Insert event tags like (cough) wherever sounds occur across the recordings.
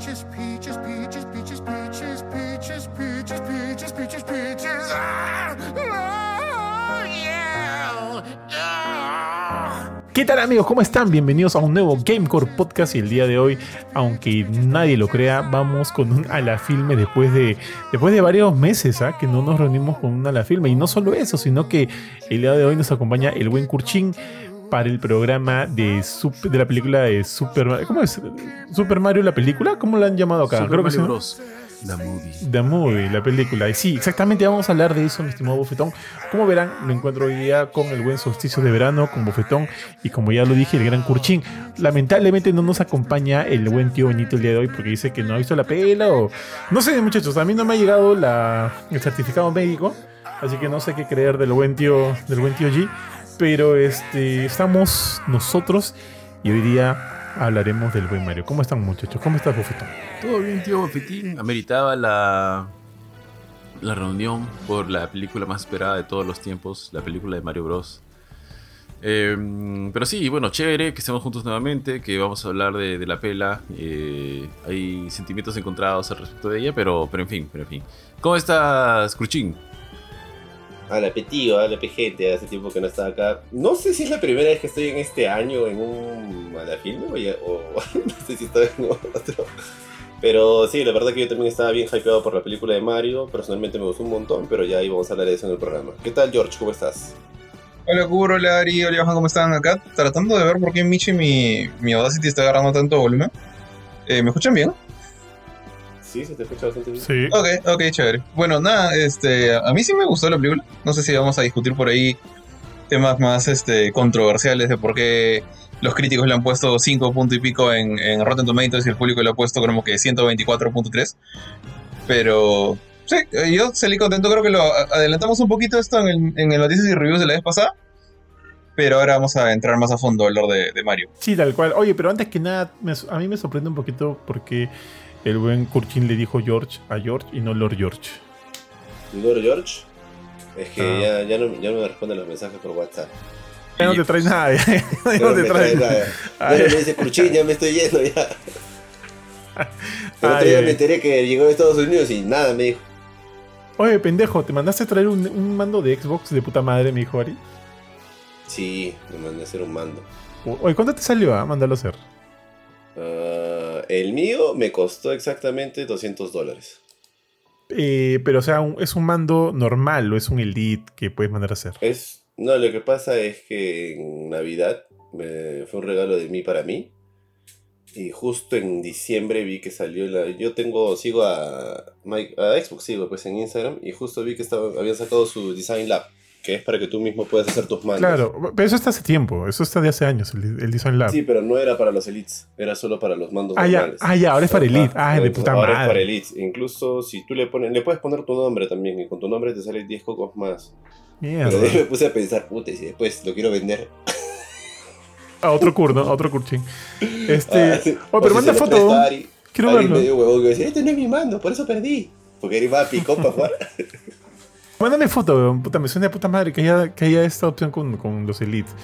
peaches, peaches, peaches, peaches, peaches, peaches, peaches, peaches, peaches, peaches. Ah, oh. Ah. ¿Qué tal amigos? ¿Cómo están? Bienvenidos a un nuevo Gamecore Podcast y el día de hoy, aunque nadie lo crea, vamos con un ala filme después de, después de varios meses ¿ah? que no nos reunimos con un ala filme. Y no solo eso, sino que el día de hoy nos acompaña el buen Kurchin para el programa de, de la película de Super Mario. ¿Cómo es? ¿Super Mario la película? ¿Cómo la han llamado acá? Super Creo que Mario ¿no? Bros. La movie. The Movie, la película. Y sí, exactamente vamos a hablar de eso, mi estimado Bofetón. Como verán, lo encuentro hoy día con el buen solsticio de verano, con Bofetón y como ya lo dije, el gran Curchín. Lamentablemente no nos acompaña el buen tío Benito el día de hoy porque dice que no ha visto la pela o... No sé, muchachos, a mí no me ha llegado la, el certificado médico, así que no sé qué creer del buen tío, del buen tío G. Pero este, estamos nosotros y hoy día hablaremos del buen Mario. ¿Cómo están, muchachos? ¿Cómo estás, Bofetón? Todo bien, tío Bofetín. Ameritaba la, la reunión por la película más esperada de todos los tiempos, la película de Mario Bros. Eh, pero sí, bueno, chévere que estemos juntos nuevamente, que vamos a hablar de, de la pela. Eh, hay sentimientos encontrados al respecto de ella, pero, pero en fin, pero en fin. ¿Cómo estás, Cruchín? Hola, Petío, hola, pe gente, hace tiempo que no estaba acá. No sé si es la primera vez que estoy en este año en un malafilme o, ya- o (laughs) no sé si estoy en otro. Pero sí, la verdad que yo también estaba bien hypeado por la película de Mario. Personalmente me gustó un montón, pero ya ahí vamos a hablar de eso en el programa. ¿Qué tal, George? ¿Cómo estás? Hola Kuro, hola Ari, hola ¿cómo están? Acá tratando de ver por qué Michi mi, mi Audacity está agarrando tanto volumen. Eh, ¿Me escuchan bien? Sí, se te escucha bastante bien. Sí. Ok, ok, chévere. Bueno, nada, este, a mí sí me gustó la película. No sé si vamos a discutir por ahí temas más este, controversiales de por qué los críticos le han puesto 5 punto y pico en, en Rotten Tomatoes y el público le ha puesto como que 124.3. Pero sí, eh, yo salí contento. Creo que lo adelantamos un poquito esto en el, en el Noticias y Reviews de la vez pasada. Pero ahora vamos a entrar más a fondo a hablar de, de Mario. Sí, tal cual. Oye, pero antes que nada, me- a mí me sorprende un poquito porque el buen Kurchin le dijo George a George y no Lord George. Lord George. Es que Ah. ya, ya, no, ya no me responden los mensajes por WhatsApp. Ya no te trae nada, (laughs) ya, ya no te me trae trae nada. Ya no me dice Cruchín, ya me estoy yendo ya. (laughs) El otro día me enteré que llegó a Estados Unidos y nada, me dijo. Oye, pendejo, ¿te mandaste a traer un, un mando de Xbox de puta madre, me dijo Ari? Sí, me mandé a hacer un mando. Oye, ¿cuánto te salió a mandarlo a hacer? Ah, el mío me costó exactamente 200 dólares. Eh, pero, o sea, un- ¿es un mando normal o es un Elite que puedes mandar a hacer? Es, no, lo que pasa es que en Navidad me- fue un regalo de mí para mí. Y justo en diciembre vi que salió la... Yo tengo, sigo a, Mike- a Xbox, sigo pues en Instagram. Y justo vi que estaba, habían sacado su Design Lab. Que es para que tú mismo puedas hacer tus mandos. Claro, pero eso está hace tiempo, eso está de hace años, el, el Design Lab. Sí, pero no era para los Elites. Era solo para los mandos ah, ya, normales. ah, ya, ahora es para Elite. Ah, de entonces puta ahora madre. es para Elite. Incluso si tú le pones, le puedes poner tu nombre también. Y con tu nombre te salen 10 cocos más. Mierda. Pero de ahí me puse a pensar, puta, y si después lo quiero vender. A otro cur, ¿no? A otro curchín. Este. Ah, sí. Oh, pero si manda lo foto. Quiero verlo. me dio huevón que decía, este no es mi mando, por eso perdí. Porque Ari va a picó para jugar. Mándame foto, weón. Puta, me suena de puta madre que haya, que haya esta opción con, con los Elites.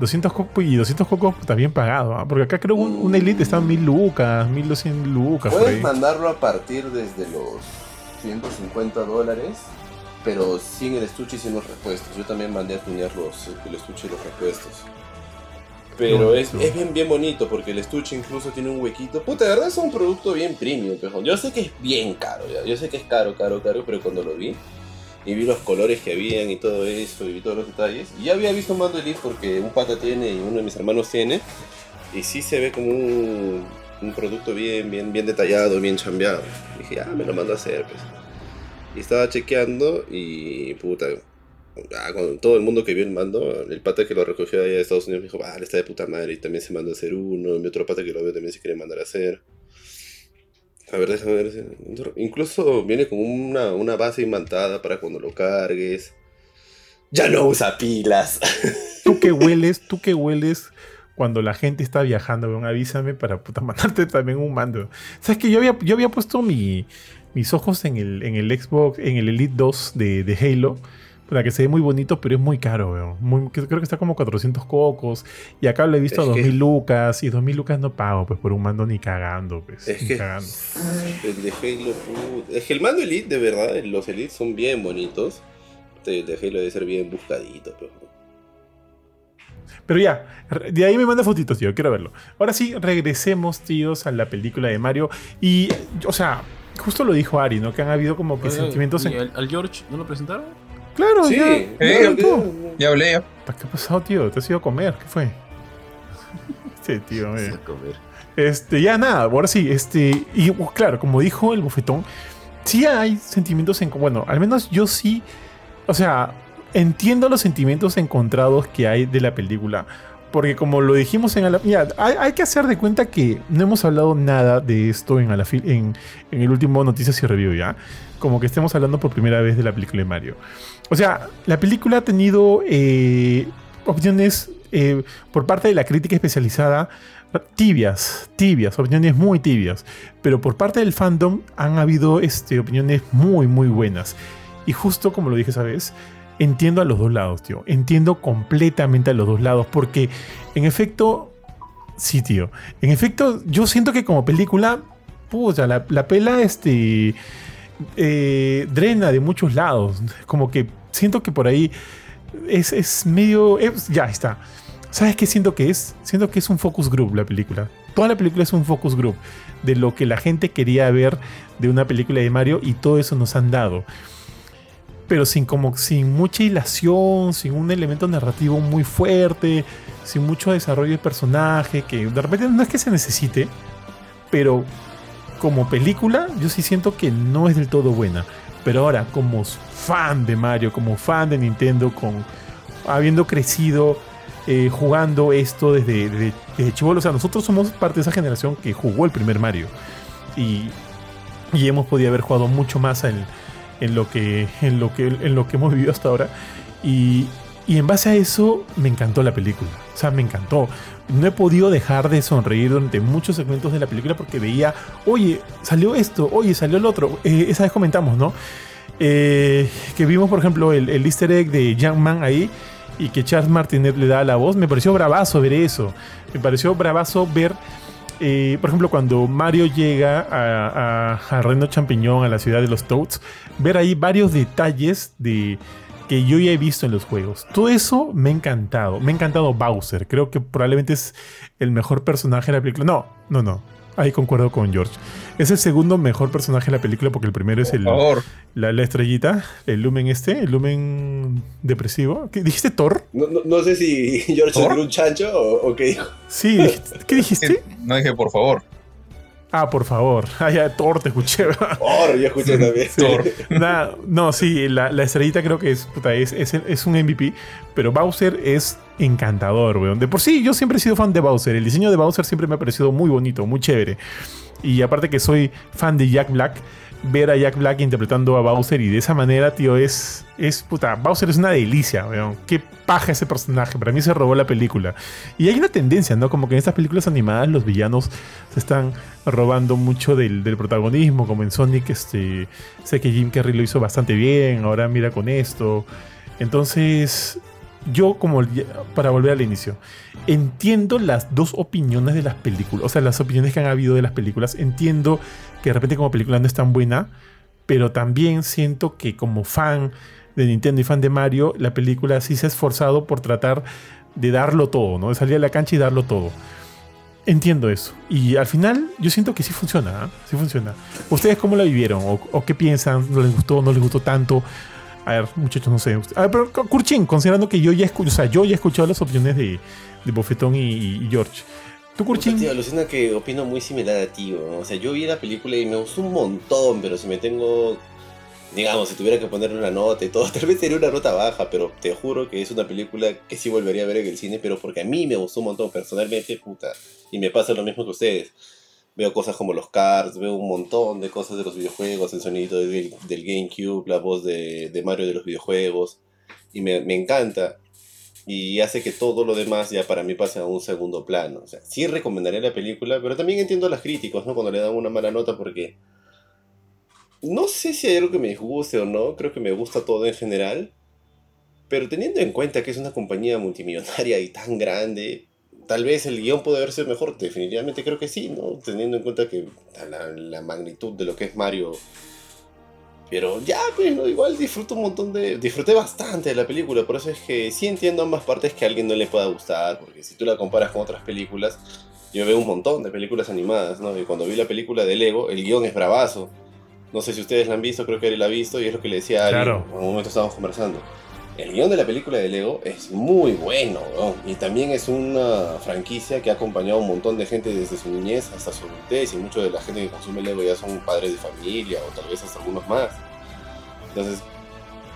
200 cocos y 200 cocos puta, bien pagado. ¿ah? Porque acá creo un, un Elite está en 1000 lucas, 1200 lucas. Puedes mandarlo a partir desde los 150 dólares, pero sin el estuche y sin los repuestos. Yo también mandé a tunear los, el estuche y los repuestos. Pero es, es bien, bien bonito porque el estuche incluso tiene un huequito. Puta, de verdad es un producto bien premium, pejón. Yo sé que es bien caro, ya. Yo sé que es caro, caro, caro, pero cuando lo vi y vi los colores que habían y todo eso y vi todos los detalles. Y había visto un mando Elite porque un pata tiene y uno de mis hermanos tiene. Y sí se ve como un, un producto bien, bien, bien detallado, bien chambeado. Dije, ah, me lo mando a hacer, pues. Y estaba chequeando y puta. con todo el mundo que vio el mando, el pata que lo recogió allá de Estados Unidos me dijo, ah, está de puta madre. Y también se mandó a hacer uno. Mi otro pata que lo ve también se quiere mandar a hacer. A ver, déjame ver. Incluso viene con una, una base imantada para cuando lo cargues. Ya no usa pilas. (laughs) Tú que hueles, tú que hueles cuando la gente está viajando, avísame para puta (laughs) mandarte también un mando. ¿Sabes que yo había, yo había puesto mi, mis ojos en el, en el Xbox, en el Elite 2 de, de Halo? La que se ve muy bonito, pero es muy caro, weón. Muy- creo que está como 400 cocos. Y acá lo he visto Es a que- 2000 lucas. Y 2000 lucas no pago, pues por un mando ni cagando, pues. Es ni que cagando. el de Halo, put- es que el mando Elite, de verdad, los Elite son bien bonitos. El de Halo debe ser bien buscadito, pero. Pero ya, de ahí me manda fotitos, tío. Quiero verlo. Ahora sí, regresemos, tíos, a la película de Mario. Y, o sea, justo lo dijo Ari, ¿no? Que han habido como que Oye, sentimientos ¿y en. al George no lo presentaron? Claro, Sí, ya. Eh, ya, hablé ya. ¿Qué ha pasado, tío? ¿Te has ido a comer? ¿Qué fue? (laughs) Este tío, eh. A comer. Este, ya nada, ahora sí, este, y uh, claro, como dijo el bofetón, sí hay sentimientos en, bueno, al menos yo sí, o sea, entiendo los sentimientos encontrados que hay de la película, porque como lo dijimos en la, mira, hay, que hacer de cuenta que no hemos hablado nada de esto en, Alafil- en, el último Noticias y Review, ¿ya? Como que estemos hablando por primera vez de la película de Mario. O sea, la película ha tenido eh, opiniones eh, por parte de la crítica especializada tibias, tibias, opiniones muy tibias. Pero por parte del fandom han habido este, opiniones muy, muy buenas. Y justo como lo dije esa vez, entiendo a los dos lados, tío. Entiendo completamente a los dos lados. Porque, en efecto, sí, tío. En efecto, yo siento que como película, puta, la, la pela, este. eh, drena de muchos lados. Como que siento que por ahí es, es medio. ya está. ¿Sabes qué siento que es? Siento que es un focus group la película. Toda la película es un focus group de lo que la gente quería ver de una película de Mario y todo eso nos han dado. Pero sin como sin mucha hilación, sin un elemento narrativo muy fuerte, sin mucho desarrollo de personaje, que de repente no es que se necesite, pero como película yo sí siento que no es del todo buena. Pero ahora, como fan de Mario, como fan de Nintendo, con habiendo crecido eh, jugando esto desde, desde, desde chibolo. O sea, nosotros somos parte de esa generación que jugó el primer Mario. Y, y hemos podido haber jugado mucho más en, en, lo, que, en, lo, que, en lo que hemos vivido hasta ahora. Y, y en base a eso me encantó la película. O sea, me encantó. No he podido dejar de sonreír durante muchos segmentos de la película porque veía, oye, salió esto, oye, salió el otro. Eh, esa vez comentamos, ¿no? Eh, que vimos, por ejemplo, el, el easter egg de Young Man ahí y que Charles Martinet le da la voz. Me pareció bravazo ver eso. Me pareció bravazo ver, eh, por ejemplo, cuando Mario llega a, a, Reino Champiñón, a la ciudad de los Toads, ver ahí varios detalles de que yo ya he visto en los juegos. Todo eso me ha encantado. Me ha encantado Bowser. Creo que probablemente es el mejor personaje de la película. No, no, no. Ahí concuerdo con George. Es el segundo mejor personaje de la película porque el primero es el, Por favor. la, la estrellita, el lumen este, el lumen depresivo. ¿Qué, ¿Dijiste Thor? No, no, no sé si George ¿Por? es un chancho o, o qué dijo. Sí, ¿qué dijiste? (laughs) No dije por favor. Ah, por favor. (laughs) Ah, ya, Thor, te escuché. Oh, yo escuché también. Thor. Nah, no, sí, la, la estrellita creo que es, puta, es, es, es un MVP, pero Bowser es encantador, weón. De por sí, yo siempre he sido fan de Bowser. El diseño de Bowser siempre me ha parecido muy bonito, muy chévere. Y aparte que soy fan de Jack Black, ver a Jack Black interpretando a Bowser y de esa manera, tío, es, es puta, Bowser es una delicia, weón. Qué paja ese personaje, para mí se robó la película. Y hay una tendencia, ¿no? Como que en estas películas animadas los villanos se están robando mucho del, del protagonismo, como en Sonic, este, sé que Jim Carrey lo hizo bastante bien, ahora mira con esto. Entonces, yo como, para volver al inicio, entiendo las dos opiniones de las películas, o sea, las opiniones que han habido de las películas, entiendo que de repente como película no es tan buena, pero también siento que como fan de Nintendo y fan de Mario, la película sí se ha esforzado por tratar de darlo todo, ¿no? De salir a la cancha y darlo todo. Entiendo eso. Y al final yo siento que sí funciona, ¿ah? Sí funciona. ¿Ustedes cómo la vivieron? ¿O, qué piensan? ¿No les gustó? ¿No les gustó tanto? A ver, muchachos, no sé. A ver, pero Kurchin, considerando que yo ya escucho, o sea, yo ya he escuchado las opiniones de, de Bofetón y George. ¿Tú, Kurchin? Tío, alucina que opino muy similar a ti. O sea, yo vi la película y me gustó un montón, pero si me tengo. Digamos, si tuviera que ponerle una nota y todo, (laughs) tal vez sería una nota baja, pero te juro que es una película que sí volvería a ver en el cine, pero porque a mí me gustó un montón, personalmente, puta. Y me pasa lo mismo que ustedes. Veo cosas como los cards, veo un montón de cosas de los videojuegos, el sonido del, GameCube, la voz de, Mario de los videojuegos, y me encanta y hace que todo lo demás ya para mí pase a un segundo plano. O sea, sí recomendaría la película, pero también entiendo a los críticos, ¿no? Cuando le dan una mala nota porque... No sé si hay algo que me disguste o no, creo que me gusta todo en general, Pero teniendo en cuenta que es una compañía multimillonaria y tan grande, tal vez el guion puede sido mejor. Definitivamente creo que sí, ¿no? Teniendo en cuenta que la magnitud de lo que es Mario. Pero ya, pues, ¿no? igual disfruto un montón de. Disfruté bastante de la película. Por eso es que sí entiendo ambas partes que a alguien no le pueda gustar. Porque si tú la comparas con otras películas, yo veo un montón de películas animadas, ¿no? Y cuando vi la película de Lego, el guion es bravazo. No sé si ustedes la han visto, creo que Ari la ha visto y es lo que le decía a Ari. Claro. En un momento estábamos conversando. El guion de la película de Lego es muy bueno, ¿no? Y también es una franquicia que ha acompañado a un montón de gente desde su niñez hasta su adultez. Y mucha de la gente que consume Lego ya son padres de familia o tal vez hasta algunos más. Entonces,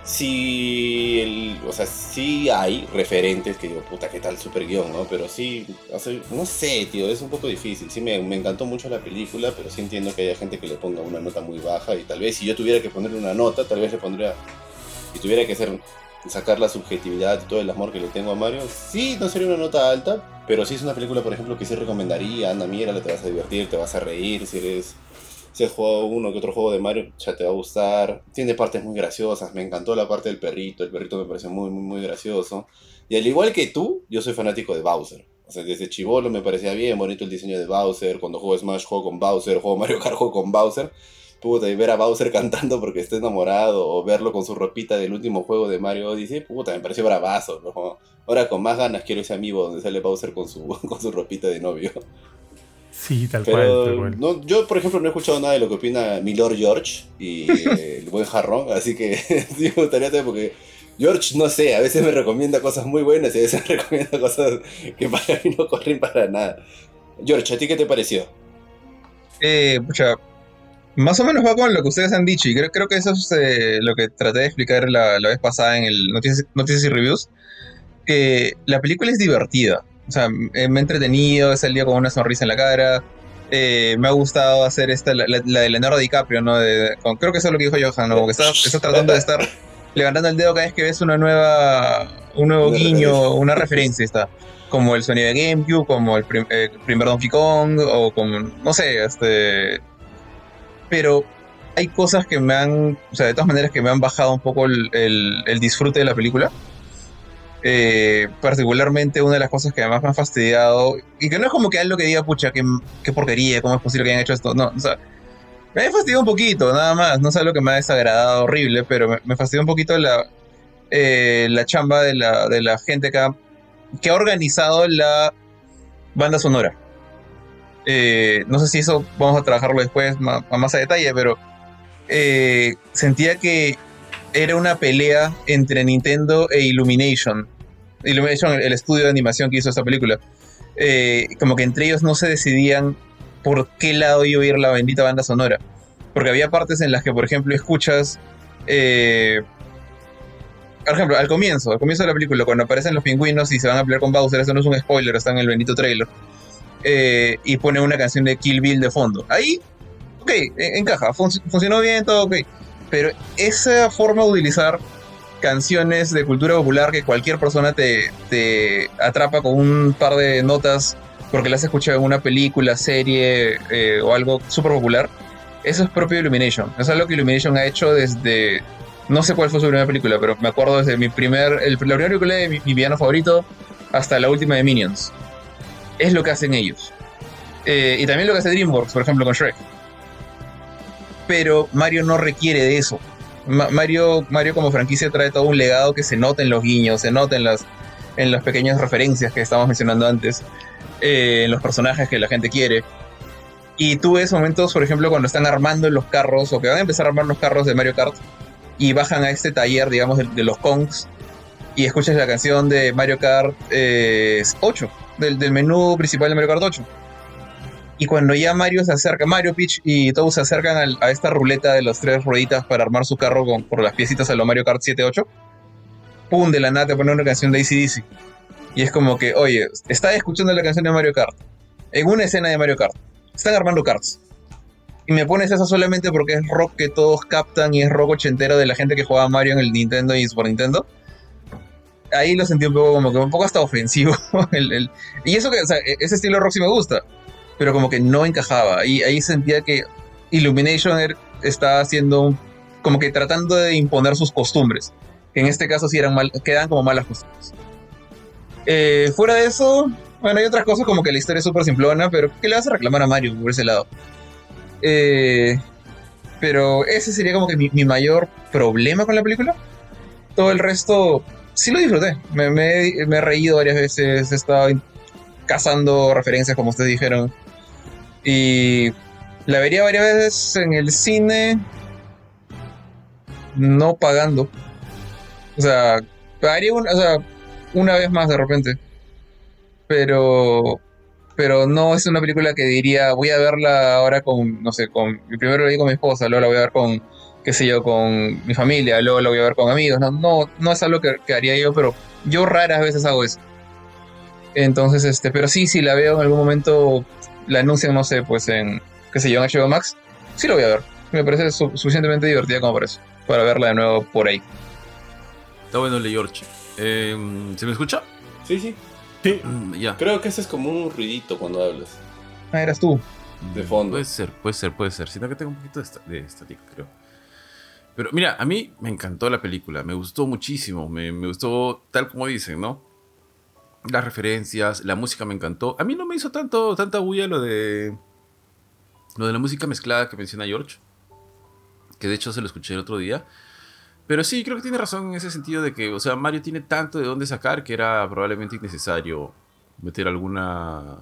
sí, el- o sea, sí hay referentes que digo, puta, qué tal super guion, ¿no? Pero sí, no sé, tío, es un poco difícil. Sí, me, me encantó mucho la película, pero sí entiendo que haya gente que le ponga una nota muy baja. Y tal vez si yo tuviera que ponerle una nota, tal vez le pondría. Y tuviera que hacer, sacar la subjetividad y todo el amor que le tengo a Mario, sí, no sería una nota alta, pero sí es una película, por ejemplo, que sí recomendaría. Anda, mírala, te vas a divertir, te vas a reír, si eres. Si has jugado uno que otro juego de Mario, ya te va a gustar. Tiene partes muy graciosas. Me encantó la parte del perrito. El perrito me pareció muy, muy, muy gracioso. Y al igual que tú, yo soy fanático de Bowser. O sea, desde chivolo me parecía bien bonito el diseño de Bowser. Cuando juego Smash, juego con Bowser. Juego Mario Kart, juego con Bowser. Puta, y ver a Bowser (laughs) cantando porque está enamorado. O verlo con su ropita del último juego de Mario Odyssey. Puta, me pareció bravazo. ¿no? Ahora con más ganas quiero ese amigo donde sale Bowser con su, (laughs) con su ropita de novio. Sí, tal cual, Pero tal cual. no, yo, por ejemplo, no he escuchado nada de lo que opina mi Lord George y eh, (laughs) el buen jarrón, así que sí me gustaría saber porque George, no sé, a veces me recomienda cosas muy buenas y a veces me recomienda cosas que para mí no corren para nada. George, ¿a ti qué te pareció? Eh, pucha, más o menos va con lo que ustedes han dicho y creo, creo que eso es eh, lo que traté de explicar la, la vez pasada en el Noticias, Noticias y Reviews, que la película es divertida, o sea, eh, me he entretenido, he salido con una sonrisa en la cara, eh, me ha gustado hacer esta, la, la- la de Leonardo DiCaprio, ¿no? De- con- creo que eso es lo que dijo Johan, ¿no? Como que está, está tratando de estar levantando el dedo cada vez que ves una nueva, un nuevo Una guiño, referencia. una referencia está. Como el sonido de GameCube, como el prim- eh, primer Donkey Kong, o como, no sé, este... Pero hay cosas que me han, o sea, de todas maneras que me han bajado un poco el, disfrute de la película. Eh, particularmente una de las cosas que además me ha fastidiado, y que no es como que algo que diga, pucha, qué, porquería, cómo es posible que hayan hecho esto, no, o sea, me ha fastidiado un poquito, nada más, no es algo que me ha desagradado horrible, pero me, me fastidió un poquito la, eh, la chamba de la, de la gente que que ha organizado la banda sonora. Eh, no sé si eso vamos a trabajarlo después más, más a detalle, pero eh, sentía que era una pelea entre Nintendo e Illumination. Illumination, el, estudio de animación que hizo esta película. Eh, como que entre ellos no se decidían por qué lado iba a ir la bendita banda sonora. Porque había partes en las que, por ejemplo, escuchas. por ejemplo, al comienzo, al comienzo de la película, cuando aparecen los pingüinos y se van a pelear con Bowser, eso no es un spoiler, está en el bendito trailer. Eh, y pone una canción de Kill Bill de fondo. Ahí, ok, e- encaja, fun- funcionó bien, todo ok. Pero esa forma de utilizar canciones de cultura popular que cualquier persona te, te atrapa con un par de notas porque las has escuchado en una película, serie eh, o algo súper popular, eso es propio de Illumination. Eso es algo que Illumination ha hecho desde. No sé cuál fue su primera película, pero me acuerdo desde mi primer. El, la primera película de mi, mi favorito hasta la última de Minions. Es lo que hacen ellos. Eh, y también lo que hace DreamWorks, por ejemplo, con Shrek. Pero Mario no requiere de eso. Ma- Mario, Mario como franquicia trae todo un legado que se nota en los guiños, se nota en las, en las pequeñas referencias que estábamos mencionando antes, eh, en los personajes que la gente quiere. Y tú ves momentos, por ejemplo, cuando están armando los carros o que van a empezar a armar los carros de Mario Kart y bajan a este taller, digamos, de, de los Kongs y escuchas la canción de Mario Kart eh, 8, del, del menú principal de Mario Kart 8. Y cuando ya Mario se acerca, Mario, Peach y todos se acercan a esta ruleta de las tres rueditas para armar su carro con, por las piecitas a lo Mario Kart 7-8, ¡pum! De la nada te una canción de ACDC. Y es como que, oye, está escuchando la canción de Mario Kart, en una escena de Mario Kart, están armando karts. Y me pones eso solamente porque es rock que todos captan y es rock ochentero de la gente que jugaba Mario en el Nintendo y Super Nintendo. Ahí lo sentí un poco como que un poco hasta ofensivo. (laughs) el- y eso que, o sea, e- ese estilo rock sí me gusta, pero como que no encajaba. Y ahí sentía que Illumination er- estaba haciendo como que tratando de imponer sus costumbres. En este caso sí eran mal, quedan como malas costumbres. Eh, fuera de eso, bueno, hay otras cosas como que la historia es súper simplona, pero ¿qué le vas a reclamar a Mario por ese lado? Eh, pero ese sería como que mi mayor problema con la película. Todo el resto sí lo disfruté. Me, me- me he reído varias veces, he estado cazando referencias, como ustedes dijeron. Y la vería varias veces en el cine, no pagando. O sea, pagaría una, o sea, una vez más de repente. Pero pero no es una película que diría voy a verla ahora con, no sé, con primero la vi con mi esposa, luego la voy a ver con, qué sé yo, con mi familia, luego la voy a ver con amigos. No, no, no es algo que, que haría yo, pero yo raras veces hago eso. Entonces, este, pero sí, si la veo en algún momento, la anuncian, no sé, pues en, qué sé yo, en HBO Max, sí lo voy a ver. Me parece su- suficientemente divertida como para eso, para verla de nuevo por ahí. Está bueno el de George. Eh, ¿Se me escucha? Sí, sí. Sí, Mm, Ya. Creo que ese es como un ruidito cuando hablas. Ah, eras tú. De fondo. Puede ser, puede ser, puede ser. Siento que tengo un poquito de, esta- de estática, creo. Pero mira, a mí me encantó la película, me gustó muchísimo, me, me gustó tal como dicen, ¿no? Las referencias, la música me encantó. A mí no me hizo tanto, tanta bulla lo de, lo de la música mezclada que menciona George, que de hecho se lo escuché el otro día. Pero sí, creo que tiene razón en ese sentido de que, o sea, Mario tiene tanto de dónde sacar que era probablemente innecesario meter alguna,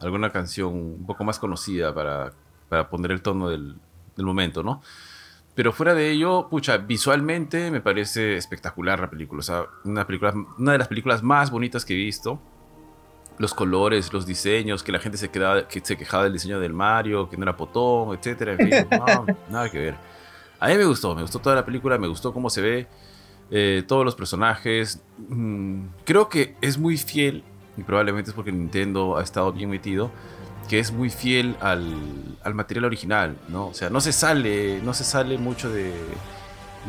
alguna canción un poco más conocida para, para poner el tono del, del momento, ¿no? Pero fuera de ello, pucha, visualmente me parece espectacular la película. O sea, una, película, una de las películas más bonitas que he visto. Los colores, los diseños, que la gente se, quedaba, que se quejaba del diseño del Mario, que no era potón, etcétera. En fin, no, (laughs) nada que ver. A mí me gustó, me gustó toda la película, me gustó cómo se ve, eh, todos los personajes. Mm, creo que es muy fiel, y probablemente es porque Nintendo ha estado bien metido, que es muy fiel al, al material original, ¿no? O sea, no se sale, no se sale mucho de,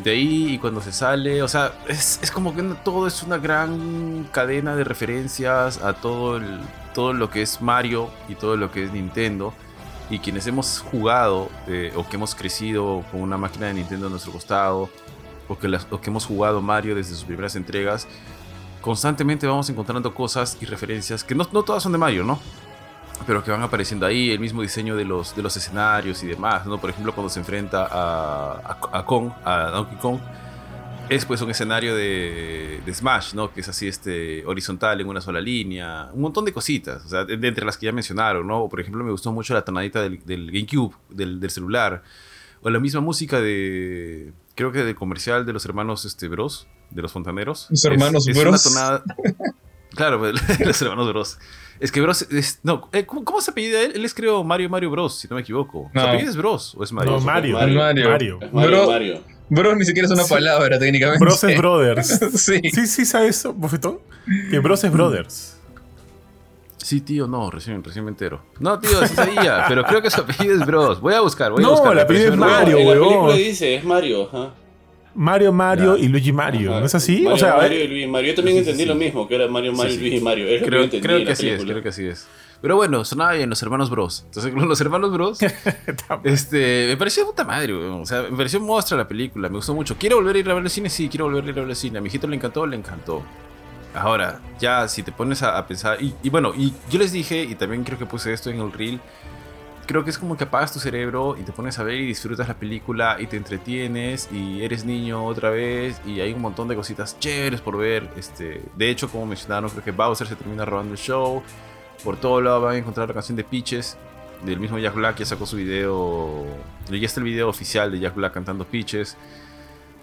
de ahí y cuando se sale, o sea, es, es como que todo es una gran cadena de referencias a todo, el, todo lo que es Mario y todo lo que es Nintendo. Y quienes hemos jugado eh, o que hemos crecido con una máquina de Nintendo a nuestro costado, o que, las- o que hemos jugado Mario desde sus primeras entregas, constantemente vamos encontrando cosas y referencias que no, no todas son de Mario, ¿no? Pero que van apareciendo ahí, el mismo diseño de los, de los escenarios y demás, ¿no? Por ejemplo, cuando se enfrenta a, a, a Kong, a Donkey Kong, es pues un escenario de, de Smash, ¿no? Que es así este, horizontal en una sola línea, un montón de cositas, o sea, de, de entre las que ya mencionaron, ¿no? Por ejemplo, me gustó mucho la tonadita del, del GameCube, del, del celular, o la misma música de, creo que del comercial de los hermanos este, Bros, de los fontaneros. Los hermanos es Bros. Una tonada, claro, pues, (laughs) los hermanos Bros. Es que Bros es, no, eh, ¿cómo, ¿cómo se apellida él? Él es creo Mario Mario Bros, si no me equivoco. ¿Su No. apellido es Bros o es Mario? no, Mario. Mario. Mario. Mario. Bros ni siquiera es una palabra técnicamente. Bros es Brothers. (laughs) sí. Sí, sí, ¿sabes eso, Bofetón? Que Bros es Brothers. Sí, tío, no, recién, recién me entero. No, tío, sí sabía, pero creo que su apellido es Bros. Voy a buscar, voy a No, buscar. el apellido es Mario, en la huevón. película dice, es Mario, ajá. Mario Mario Ya. y Luigi Mario, Ajá. ¿no es así? Mario, o sea, Mario y Luis Mario. Yo también Sí, entendí sí. lo mismo, que era Mario, Mario, Sí, sí. Luis y Mario. Es lo que yo Creo, creo que la así es, creo que así es. Pero bueno, sonaba bien los hermanos Bros. Entonces, (laughs) con los hermanos Bros, (laughs) este, me pareció puta madre, weón. O sea, me pareció muestra la película, me gustó mucho. ¿Quiero volver a ir a ver el cine? Sí, quiero volver a ir a ver el cine. A mi hijito le encantó, le encantó. Ahora, ya si te pones a, a pensar, y, y bueno, y yo les dije, y también creo que puse esto en el reel, creo que es como que apagas tu cerebro y te pones a ver y disfrutas la película y te entretienes y eres niño otra vez y hay un montón de cositas chéveres por ver. Este, de hecho, como mencionaron, creo que Bowser se termina robando el show. Por todo lado van a encontrar la canción de Peaches del mismo Jack Black, ya sacó su video, ya está el video oficial de Jack Black cantando Peaches.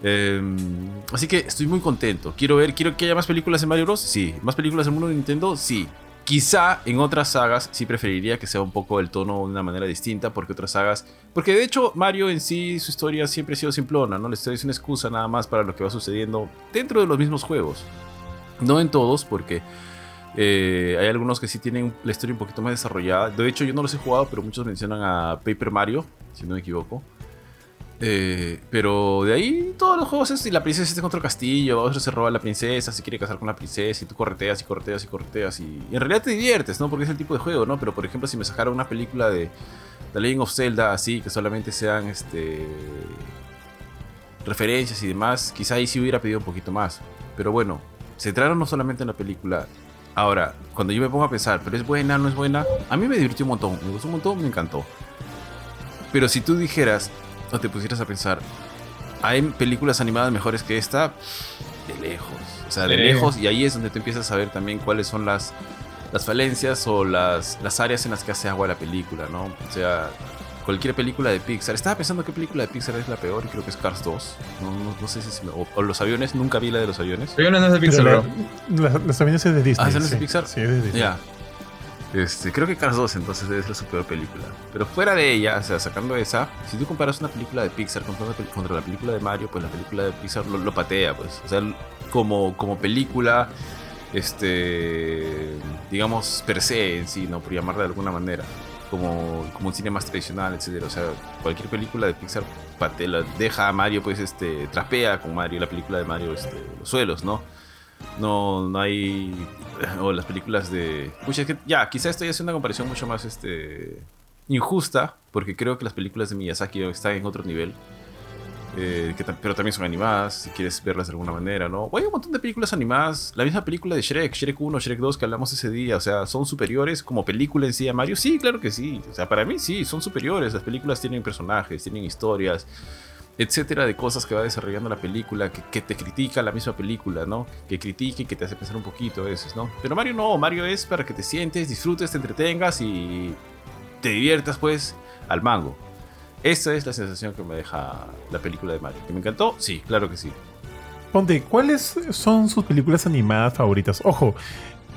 Em, así que estoy muy contento. Quiero ver, quiero que haya más películas de Mario Bros. Sí, más películas del mundo de Nintendo. Sí. Quizá en otras sagas sí preferiría que sea un poco el tono de una manera distinta, porque otras sagas, porque de hecho Mario en sí su historia siempre ha sido simplona, no le estoy una excusa nada más para lo que va sucediendo dentro de los mismos juegos. No en todos, porque eh, hay algunos que sí tienen la historia un poquito más desarrollada. De hecho, yo no los he jugado, pero muchos mencionan a Paper Mario, si no me equivoco. Eh, pero de ahí todos los juegos es y la princesa está contra el castillo, otro se roba la princesa, se quiere casar con la princesa y tú correteas y correteas y correteas y, en realidad te diviertes, ¿no? Porque es el tipo de juego, ¿no? Pero por ejemplo si me sacara una película de The Legend of Zelda así, que solamente sean este referencias y demás, quizá ahí sí hubiera pedido un poquito más. Pero bueno, centraron no solamente en la película. Ahora, cuando yo me pongo a pensar, ¿pero es buena, no es buena? A mí me divirtió un montón, me gustó un montón, me encantó. Pero si tú dijeras, o te pusieras a pensar, ¿hay películas animadas mejores que esta? De lejos. O sea, de lejos. Y ahí es donde tú empiezas a ver también cuáles son las, las falencias o las, las áreas en las que hace agua la película, ¿no? O sea, cualquier película de Pixar. Estaba pensando qué película de Pixar es la peor y creo que es Cars 2. No, no- no sé si se me- o, o los aviones, nunca vi la de los aviones. Hay una no es de Pixar, la- la- Las aviones es de Disney. Ah, ¿esa no es de sí. Pixar? Sí, es de Disney. Ya. Este, creo que Cars 2 entonces debe ser su peor película. Pero fuera de ella, o sea, sacando esa, si tú comparas una película de Pixar contra, contra la película de Mario, pues la película de Pixar lo, patea, pues. O sea, como, como película, este, digamos, per se en sí, ¿no? Por llamarla de alguna manera. Como, como un cine más tradicional, etcétera. O sea, cualquier película de Pixar patea, deja a Mario, pues, este, trapea con Mario, la película de Mario, este, los suelos, ¿no? No, no hay. O las películas de. Pucha, ya, quizá estoy haciendo una comparación mucho más este, injusta, porque creo que las películas de Miyazaki están en otro nivel. eh, pero también son animadas, si quieres verlas de alguna manera, ¿no? O hay un montón de películas animadas. La misma película de Shrek, Shrek 1, Shrek 2 que hablamos ese día, o sea, ¿son superiores como película en sí a Mario? Sí, claro que sí. O sea, para mí sí, son superiores. Las películas tienen personajes, tienen historias, etcétera, de cosas que va desarrollando la película, que, te critica la misma película, ¿no? Que critica y que te hace pensar un poquito a veces, ¿no? Pero Mario no, Mario es para que te sientes, disfrutes, te entretengas y te diviertas, pues, al mango. Esa es la sensación que me deja la película de Mario. ¿Que me encantó? Sí, claro que sí. Ponte, ¿cuáles son sus películas animadas favoritas? Ojo,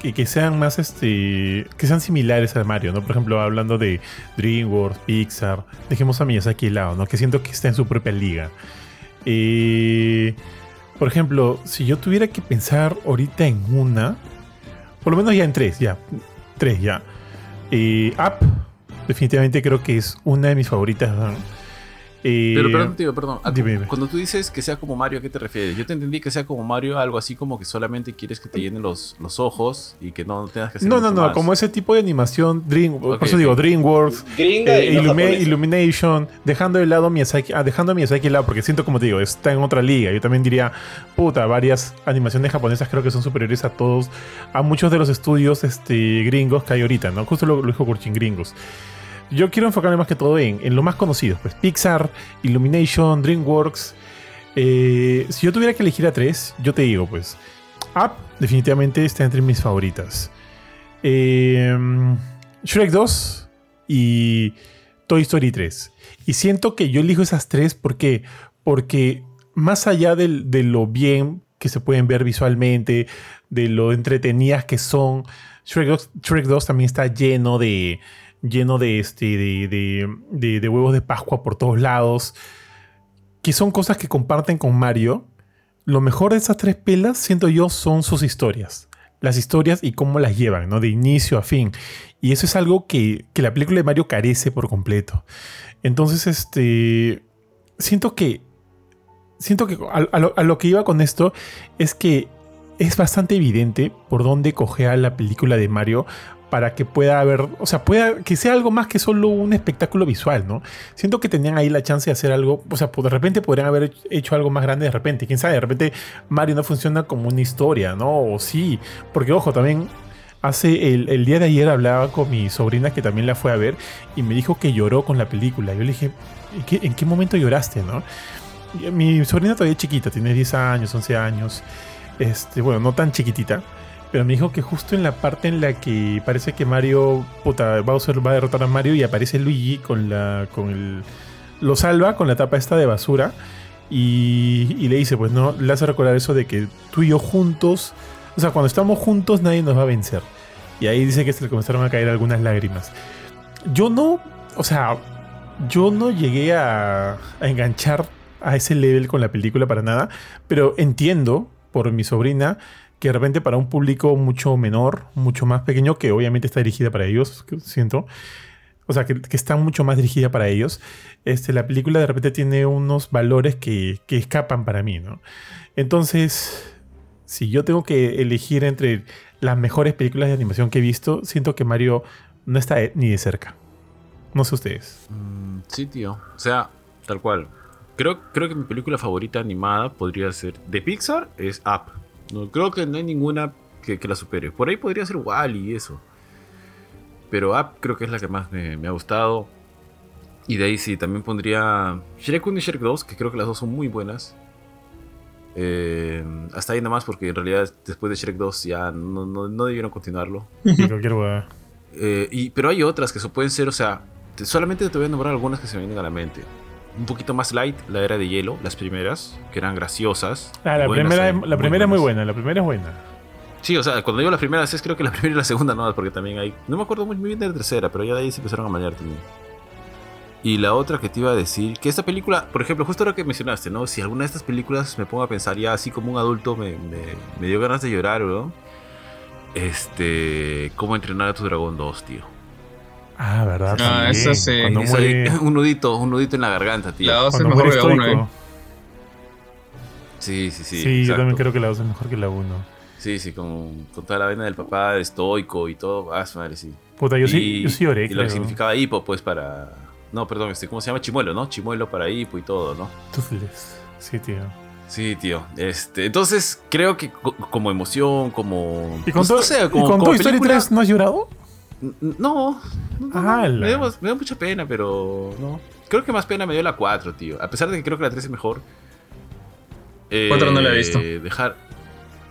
que, sean más este. que sean similares a Mario, ¿no? Por ejemplo, hablando de DreamWorks, Pixar, dejemos a Miyazaki de lado, ¿no? Que siento que está en su propia liga. Eh, por ejemplo, si yo tuviera que pensar ahorita en una, por lo menos ya en tres, ya. Tres, ya. Eh, Up, definitivamente creo que es una de mis favoritas. Eh, Pero perdón, tío, perdón. Dime, dime. Cuando tú dices que sea como Mario, ¿a qué te refieres? Yo te entendí que sea como Mario, algo así como que solamente quieres que te llenen los, los ojos y que no tengas que hacer No, no, mucho no, más. como ese tipo de animación, Dream, Ok, por eso digo. DreamWorks, eh, y Illumi-. Illumination, dejando de lado Miyazaki, ah, dejando a Miyazaki de lado, porque siento como te digo, está en otra liga. Yo también diría, puta, varias animaciones japonesas creo que son superiores a todos, a muchos de los estudios este, gringos que hay ahorita, ¿no? Justo lo, lo dijo Kurchin, gringos. Yo quiero enfocarme más que todo en, en lo más conocido, pues Pixar, Illumination, DreamWorks. Eh, si yo tuviera que elegir a tres, yo te digo, pues, Up definitivamente está entre mis favoritas. Eh, Shrek 2 y Toy Story 3. Y siento que yo elijo esas tres porque, porque más allá del- de lo bien que se pueden ver visualmente, de lo entretenidas que son, Shrek 2, Shrek 2 también está lleno de lleno de, este, de, de- huevos de Pascua por todos lados, que son cosas que comparten con Mario. Lo mejor de esas tres pelas, siento yo, son sus historias. Las historias y cómo las llevan, ¿no? De inicio a fin. Y eso es algo que, que la película de Mario carece por completo. Entonces, este. Siento que. Siento que a, a lo, a lo que iba con esto es que es bastante evidente por dónde cogea la película de Mario para que pueda haber, o sea, pueda que sea algo más que solo un espectáculo visual, ¿no? Siento que tenían ahí la chance de hacer algo, o sea, pues de repente podrían haber hecho algo más grande de repente, quién sabe, de repente Mario no funciona como una historia, ¿no? O sí, porque ojo, también hace el, día de ayer hablaba con mi sobrina que también la fue a ver y me dijo que lloró con la película. Yo le dije, ¿en qué, en qué momento lloraste, no? Mi sobrina todavía es chiquita, tiene 10 años, 11 años, este, bueno, no tan chiquitita. Pero me dijo que justo en la parte en la que parece que Mario, puta, Bowser va a derrotar a Mario y aparece Luigi con la, con el, lo salva con la tapa esta de basura y, y le dice, pues no, le hace recordar eso de que tú y yo juntos, o sea, cuando estamos juntos nadie nos va a vencer. Y ahí dice que se le comenzaron a caer algunas lágrimas. Yo no, o sea, yo no llegué a, a enganchar a ese level con la película para nada, pero entiendo por mi sobrina que de repente para un público mucho menor, mucho más pequeño, que obviamente está dirigida para ellos, siento, o sea, que, que está mucho más dirigida para ellos, este, la película de repente tiene unos valores que, que escapan para mí, ¿no? Entonces, si yo tengo que elegir entre las mejores películas de animación que he visto, siento que Mario no está ni de cerca. No sé ustedes. Mm, sí, tío. O sea, tal cual. creo, creo que mi película favorita animada podría ser de Pixar es Up. No, creo que no hay ninguna que, que la supere. Por ahí podría ser Wally y eso. Pero Up creo que es la que más me, me ha gustado. Y de ahí sí, también pondría Shrek 1 y Shrek 2, que creo que las dos son muy buenas. Eh, hasta ahí nomás porque en realidad después de Shrek 2 ya no, no, no debieron continuarlo. (laughs) Y cualquier hueá. Eh, y, pero hay otras que pueden ser, o sea, te- solamente te voy a nombrar algunas que se me vienen a la mente. Un poquito más light, la era de hielo, las primeras, que eran graciosas. Ah, la Buenas, primera, hay la primera es muy buena, la primera es buena. Sí, o sea, cuando digo las primeras, es creo que la (laughs) primera y la segunda no, porque también hay. No me acuerdo muy bien de la tercera, pero ya de ahí se empezaron a mañar también. Y la otra que te iba a decir, que esta película, por ejemplo, justo ahora que mencionaste, ¿no? Si alguna de estas películas me pongo a pensar ya así como un adulto me, me, me dio ganas de llorar, ¿no? Este. ¿Cómo entrenar a tu dragón 2, tío? Ah, ¿verdad? Ah, eso sí. Cuando Esa- muere, un nudito, un nudito en la garganta, tío. La dos es mejor que la uno, estoico. eh. Sí, sí, sí. Sí, yo exacto. también creo que la 2 es mejor que la 1. Sí, sí, con, con toda la vaina del papá estoico y todo. Ah, su madre, sí. Puta, yo sí, yo sí lloré, Y lo creo. que significaba hipo, pues para. No, perdón, este, ¿cómo se llama? Chimuelo, ¿no? Chimuelo para hipo y todo, ¿no? Toothless. Sí, tío. Sí, tío. Este, entonces, creo que co- como emoción, como. ¿Y con, pues, to- no sé, ¿y como, con como Toy Story película- 3 no has llorado? No, no, no, no. ¡Hala! Me, dio, me dio mucha pena, pero no. Creo que más pena me dio la 4, tío. A pesar de que creo que la 3 es mejor. Eh, Cuatro no la he visto. Dejar...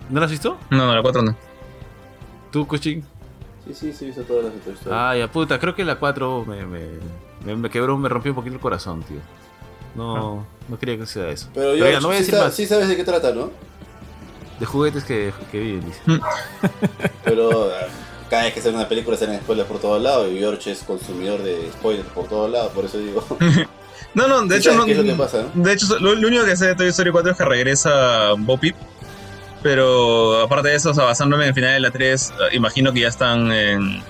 ¿No la has visto? No, no, la 4 no. ¿Tú, Cuchín? Sí, sí, sí, hizo todas las de Toy Story. Ah, ya puta, creo que la 4 me, me, me, me quebró, me rompió un poquito el corazón, tío. No, no quería que sea eso. Pero, ya, George, no voy a decir más. sí sabes de qué trata, ¿no? De juguetes que, que viven, dice. (laughs) Pero ah, cada vez que sale una película salen spoilers por todos lados y George es consumidor de spoilers por todos lados, por eso digo. (laughs) No, no, de hecho no. qué es lo que pasa, ¿no? De hecho, lo, lo único que sé de Toy Story 4 es que regresa Bo Peep. Pero aparte de eso, o sea, basándome en el final de la 3, eh, imagino que ya están en-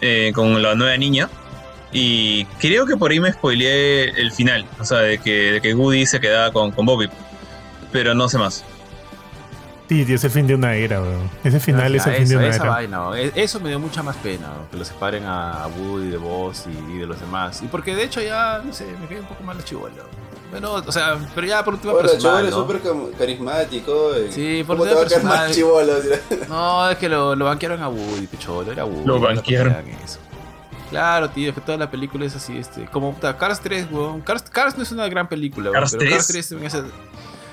eh, con la nueva niña. Y creo que por ahí me spoileé el final. O sea, de que, de que Woody se quedaba con, con Bo Peep. Pero no sé más. Sí, tío, es el fin de una era, weón. Ese final es el fin de una esa era. vaina. E- eso me dio mucha más pena, ¿no? que lo separen a Woody de vos y, y de los demás. Y porque de hecho ya, no sé, me cae un poco mal el chivolo. Bueno, o sea, pero ya por último Ahora, personal, chaval es súper carismático. y- Sí, por ¿Cómo te tema personal. chivolo? (laughs) No, es que lo, lo banquearon a Woody, picholo, era Woody. Lo banquearon. Claro, tío, es que toda la película es así, este, como puta, Cars 3, weón. Cars, Cars no es una gran película, weón, ¿Cars pero Cars 3? 3 también es...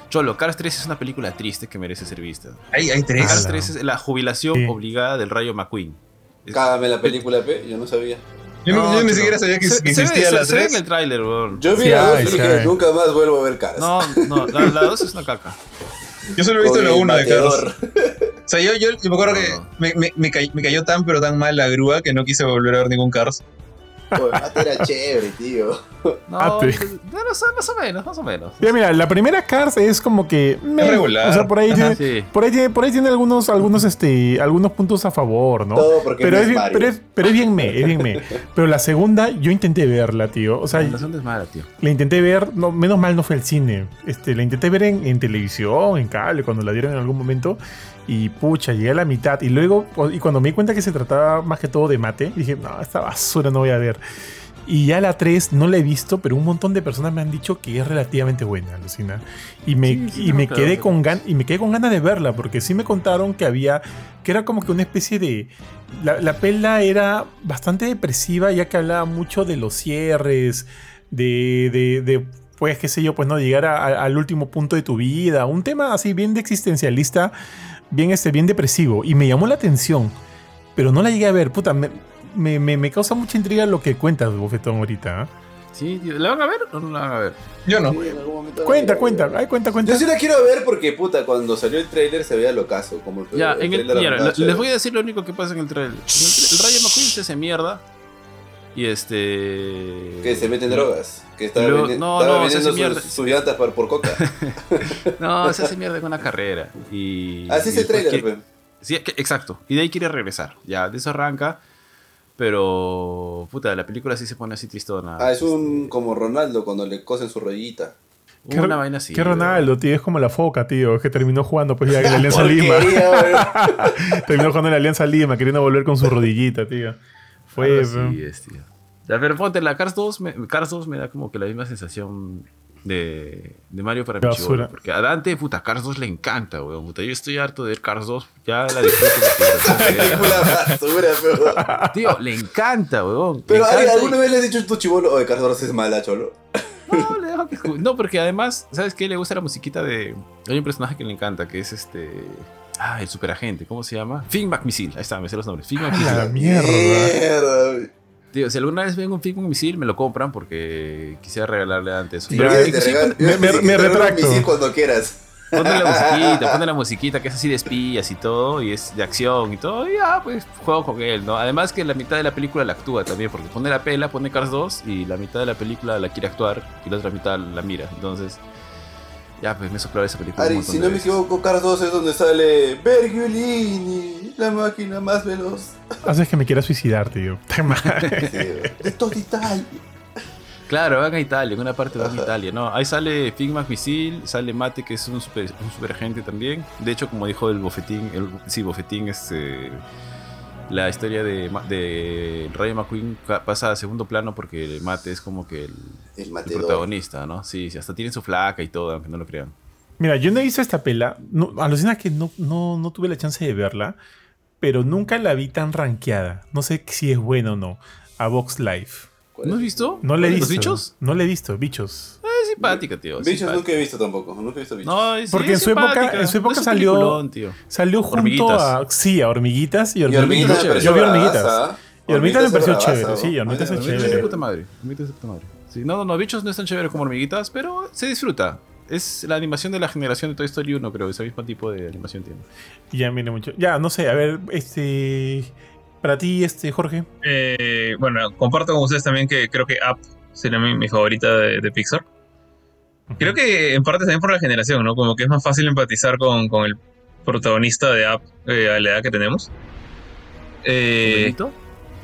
Cholo, Cars 3 es una película triste que merece ser vista. Hay, hay tres. Cars Ala. 3 es la jubilación Sí. obligada del Rayo McQueen. Es- Cágame la película, P, yo no sabía. Yo, no- No, yo ni siquiera sabía que, se, que se ve- existía se- la se ve en 3. el tráiler, weón. Yo vi Sí la dos hay, y dije, nunca más vuelvo a ver caras. No, no, la, la 2 es una caca. Yo solo he visto el uno de Cars. O sea, yo, yo, yo me acuerdo No, que no. me, me, me, cay- me cayó tan pero tan mal la grúa que no quise volver a ver ningún Cars. Mate era chévere, tío. No, Ah, te- no, no sé, más o menos, más o menos. Ya, mira, la primera Cars es como que. meh, regular. O sea, por ahí Ajá, tiene. sí. Por ahí tiene, por ahí tiene algunos, algunos, este, algunos puntos a favor, ¿no? Todo porque pero, no es es pero, es, pero es bien me, es bien me. (laughs) Pero la segunda, yo intenté verla, tío. O sea, La segunda es mala, tío. la intenté ver, no, menos mal no fue al cine. Este, la intenté ver en, en televisión, en cable, cuando la dieron en algún momento. Y pucha, llegué a la mitad. Y luego, y cuando me di cuenta que se trataba más que todo de mate, dije, no, esta basura no voy a ver. Y ya la 3 no la he visto, pero un montón de personas me han dicho que es relativamente buena, Lucina. Y me, Sí, sí, y no, me quedé con gan y me quedé con ganas de verla, porque sí me contaron que había, que era como que una especie de. La, la pela era bastante depresiva, ya que hablaba mucho de los cierres, de, de, de, pues, qué sé yo, pues no, llegar a- a- al último punto de tu vida. Un tema así bien de existencialista, bien, este, bien depresivo. Y me llamó la atención, pero no la llegué a ver. Puta, me, me, me- me causa mucha intriga lo que cuentas, Bofetón, ahorita. ¿ah? Sí, tío. ¿La van a ver o no la van a ver? Yo no. Sí, Cuenta, cuenta, ay, cuenta, cuenta. Yo sí la quiero ver porque, puta, cuando salió el trailer se veía locazo. Como Ya, en el, tráiler mira, les voy a decir lo único que pasa en el trailer. En el, el Rayo McQueen se hace mierda. Y este. Que se meten drogas. Que estaba, Luego- vendi- no, estaba no, se vendiendo hace mierda. sus, sus llantas por, por coca. (laughs) No, se hace mierda con una carrera. Y. Así es y el después trailer, quiere- pe. Sí, que- exacto. Y de ahí quiere regresar. Ya, de eso arranca. Pero. Puta, la película sí se pone así tristona. Ah, es un como Ronaldo cuando le cosen su rollita. ¿Qué, Una vaina así. qué. Ronaldo, tío, es como la foca, tío, es que terminó jugando pues ya en la (laughs) Alianza Lima. (laughs) Terminó jugando en la Alianza Lima, queriendo volver con su rodillita, tío. Fue. Así es, tío. Pero ponte, la Cars 2, me, Cars 2 me da como que la misma sensación de, de Mario para mi chibolo, Porque a Dante, puta, Cars 2 le encanta, weón. Puta, yo estoy harto de ver Cars 2. Ya la disfruto. Película (laughs) basura, pero. (laughs) Tío, le encanta, weón. Pero encanta y- ¿alguna vez le has dicho a tu chivolo, oye, Carlos es mala, cholo? No, le dejo que No, porque además, ¿sabes qué? Le gusta la musiquita de. Hay un personaje que le encanta, que es este. Ah, el superagente, ¿cómo se llama? Finn McMissile. Ahí está, me sé los nombres. Finn La McMissile. mierda. Mierda. Tío, si alguna vez ven un Finn McMissile, me lo compran porque quisiera regalarle antes. Pero te regalo- me- me- me un retracto. misil cuando quieras. Ponle la (laughs) musiquita, ponle la musiquita que es así de espías y todo, y es de acción y todo, y ya, pues juego con él, ¿no? Además que la mitad de la película la actúa también, porque pone la pela, pone Cars 2, y la mitad de la película la quiere actuar, y la otra mitad la mira. Entonces, ya, pues me he soplado esa película. Ari, si no me veces. equivoco, Cars 2 es donde sale Bergiolini, la máquina más veloz. Haces que me quiera suicidar, tío. (laughs) De todo Italia. Claro, van a Italia, en una parte van a. Italia, ¿no? Ahí sale Finn McMissile, sale Mate, que es un super, un super agente también. De hecho, como dijo el Bofetín, el, sí, Bofetín, es, eh, la historia de, de Rayo McQueen pasa a segundo plano porque Mate es como que el, El el matador. protagonista, ¿no? Sí, sí, hasta tiene su flaca y todo, aunque no lo crean. Mira, yo no he visto esta pela. No, alucina que no, no, no tuve la chance de verla, pero nunca la vi tan rankeada. No sé si es buena o no. A Vox Life. ¿No has visto? No la he visto. ¿Los bichos? No la he visto, bichos. Es simpática, tío. Bichos simpática. nunca he visto tampoco, nunca he visto bichos. No, Porque en su época- en su época No salió- tío. Salió junto Hormiguitas. a. Sí, a hormiguitas y y hormiguitas. Yo vi hormiguitas. bravaza. Y Hormiguitas me pareció bravaza, chévere, ¿no? sí, Hormiguitas es chévere. de puta madre. Hormiguitas es de puta madre. Sí, no, no, no, bichos no es tan chévere como hormiguitas, pero se disfruta. Es la animación de la generación de Toy Story 1, creo. Ese mismo tipo de animación tiene. Ya, mire mucho. Ya, no sé, a ver, este. Para ti, este, Jorge. Eh, bueno, comparto con ustedes también que creo que Up sería mi, mi favorita de, de Pixar. Creo que en parte también por la generación, ¿no? Como que es más fácil empatizar con, con el protagonista de Up eh, a la edad que tenemos. ¿Con Eh, Benito?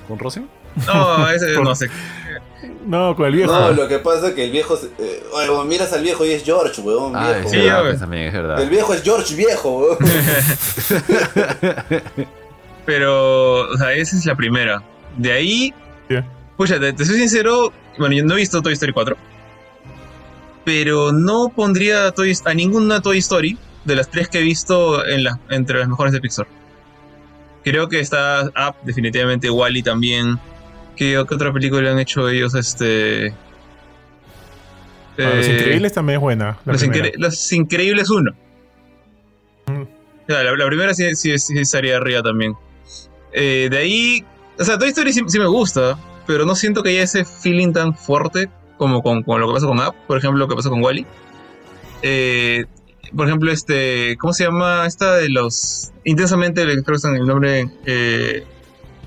¿Con Rosen? no, ese (laughs) no sé. No, con el viejo. No, lo que pasa es que el viejo. se- Eh, oye, weón, miras al viejo y es George, weón. Ah, viejo. sí, es verdad, ya, pues, también es verdad. El viejo es George viejo, weón. (laughs) Pero, o sea, esa es la primera. De ahí, Ya. pucha, te, te soy sincero, bueno, yo no he visto Toy Story 4. Pero no pondría a, Toy- a ninguna Toy Story de las tres que he visto en la- entre las mejores de Pixar. Creo que está Up, definitivamente Wally también. ¿Qué, qué otra película han hecho ellos? Este. Ah, Los eh, Increíbles también es buena. los. Incre- Los Increíbles 1. Mm. Ya, la, la primera sí, sí, sí estaría arriba también. Eh, de ahí, o sea, Toy Story sí, sí me gusta, pero no siento que haya ese feeling tan fuerte como con, con lo que pasa con Up, por ejemplo, lo que pasa con Wally. Eh, por ejemplo, este, ¿cómo se llama esta de los intensamente, creo que el nombre, eh,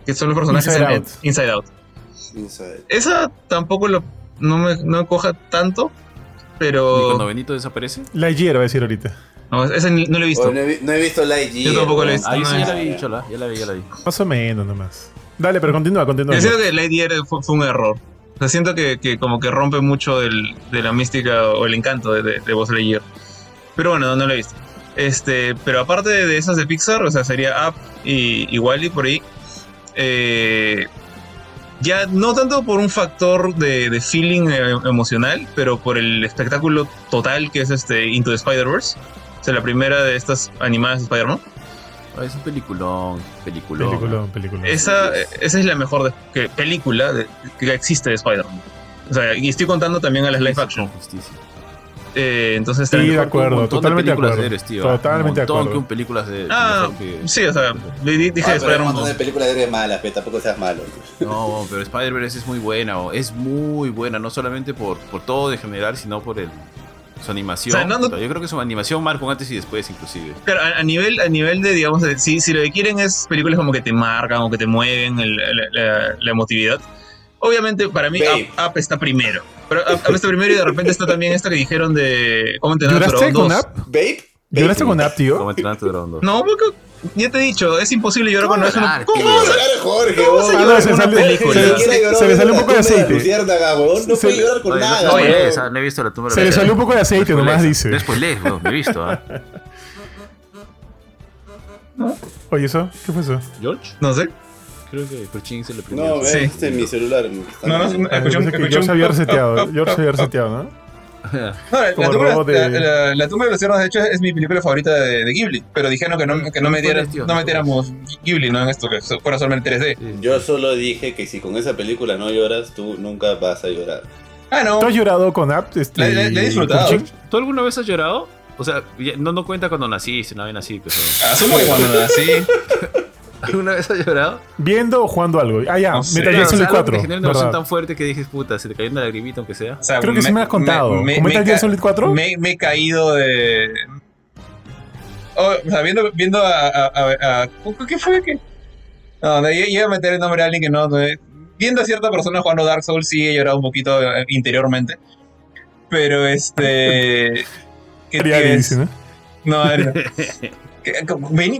que son los personajes Inside en- Out. Inside Out. Inside. Esa tampoco lo, no me no coja tanto, ¿Y pero cuando Benito desaparece? La Hierba, va a decir ahorita. no, esa ni- no lo he visto. Oh, no, he, no he visto Lightyear. Yo tampoco la he visto. Ahí no, sí ya la vi, chola. Ya la vi, ya la vi. Más o menos nomás. Dale, pero continúa, continúa. Yo que Lightyear fue, fue un error. O sea, siento que, que como que rompe mucho del- de la mística o el encanto de, de, de. Pero bueno, no, no lo he visto. Este, pero aparte de esas de Pixar, o sea, sería Up y, y Wally por ahí. eh, ya no tanto por un factor de, de feeling eh, emocional, pero por el espectáculo total que es este Into the Spider-Verse. O sea, la primera de estas animadas de Spider-Man. Es un peliculón, peliculón. Película, película. Esa, esa es la mejor de- que- película de- que existe de Spider-Man. O sea, y estoy contando también a las live action. Justicia. Eh, entonces Sí, de acuerdo, totalmente de acuerdo. héroes, tío. Totalmente de un montón acuerdo. que un películas de. Ah, que- sí, o sea, di- di- dije Ah, de hay un Spider-Man. montón de películas de héroes malas, pero tampoco seas malo. No, pero Spider-Verse es muy buena, o es muy buena, no solamente por, por todo de general, sino por el, su animación. O sea, no- no- Yo creo que su animación marca un antes y después, inclusive. Claro, a, a nivel, a nivel de, digamos, de- si, si lo que quieren es películas como que te marcan o que te mueven el- la, la- la emotividad, obviamente para mí. Up, Up está primero. Pero Up, Up está primero y de repente está también esta que dijeron de cómo entrenar a tu ¿Lloraste dragón con 2. App? ¿Babe? ¿Lloraste con App, Como tío? entrenar a tu dragón dos. No, porque ya te he dicho, es imposible llorar cuando es una... ¿Cómo tío? vas a- Llorar a Jorge, ¿Cómo weón. se Ah, llora no, se con una sale- película? se- le salió un poco de aceite. No Se- puede llorar con nada, no, Oye, oye, weón. esa, no he visto la tumba de Se le salió un poco de aceite, No nomás dice. Spoilees, weón, me he visto, ¿ah? Oye, ¿eso? ¿Qué fue eso? ¿George? No sé. Creo que Perchín se le prendió. No, ve, Sí. este es mi celular. No, no, escuché un- George había reseteado. George había reseteado, ¿no? (laughs) No, la, la tumba, de la- la- la tumba de los ciervos, de hecho, es mi película favorita de, de Ghibli. Pero dijeron que no, que no, ¿Cuál metiera- no metiéramos Ghibli ¿no? en esto, que fuera solamente 3D. Yo solo dije que si con esa película no lloras, tú nunca vas a llorar. Ah, no. ¿Tú has llorado con App? Este, La- la- la he disfrutado. ¿Tú alguna vez has llorado? O sea, no, no cuenta cuando naciste, no bien así, pero... Asumo que cuando nací. (laughs) (laughs) ¿Alguna vez has llorado? ¿Viendo o jugando algo? Ah, ya, No sé. Metal Gear Solid algo que 4. te genera una emoción ¿verdad? tan fuerte que dices, puta, se te cayó una lagrimita aunque sea. o sea, Creo que sí me has contado. ¿Con Metal Gear Solid 4? Me, me he caído de. Oh, o sea, viendo, viendo a, a, a- a- ¿Qué fue? ¿Qué? No, no, iba a meter el nombre de alguien que no. no, Viendo a cierta persona jugando Dark Souls, sí he llorado un poquito eh, interiormente. Pero este. (laughs) ¿qué es? ¿no? No, (laughs)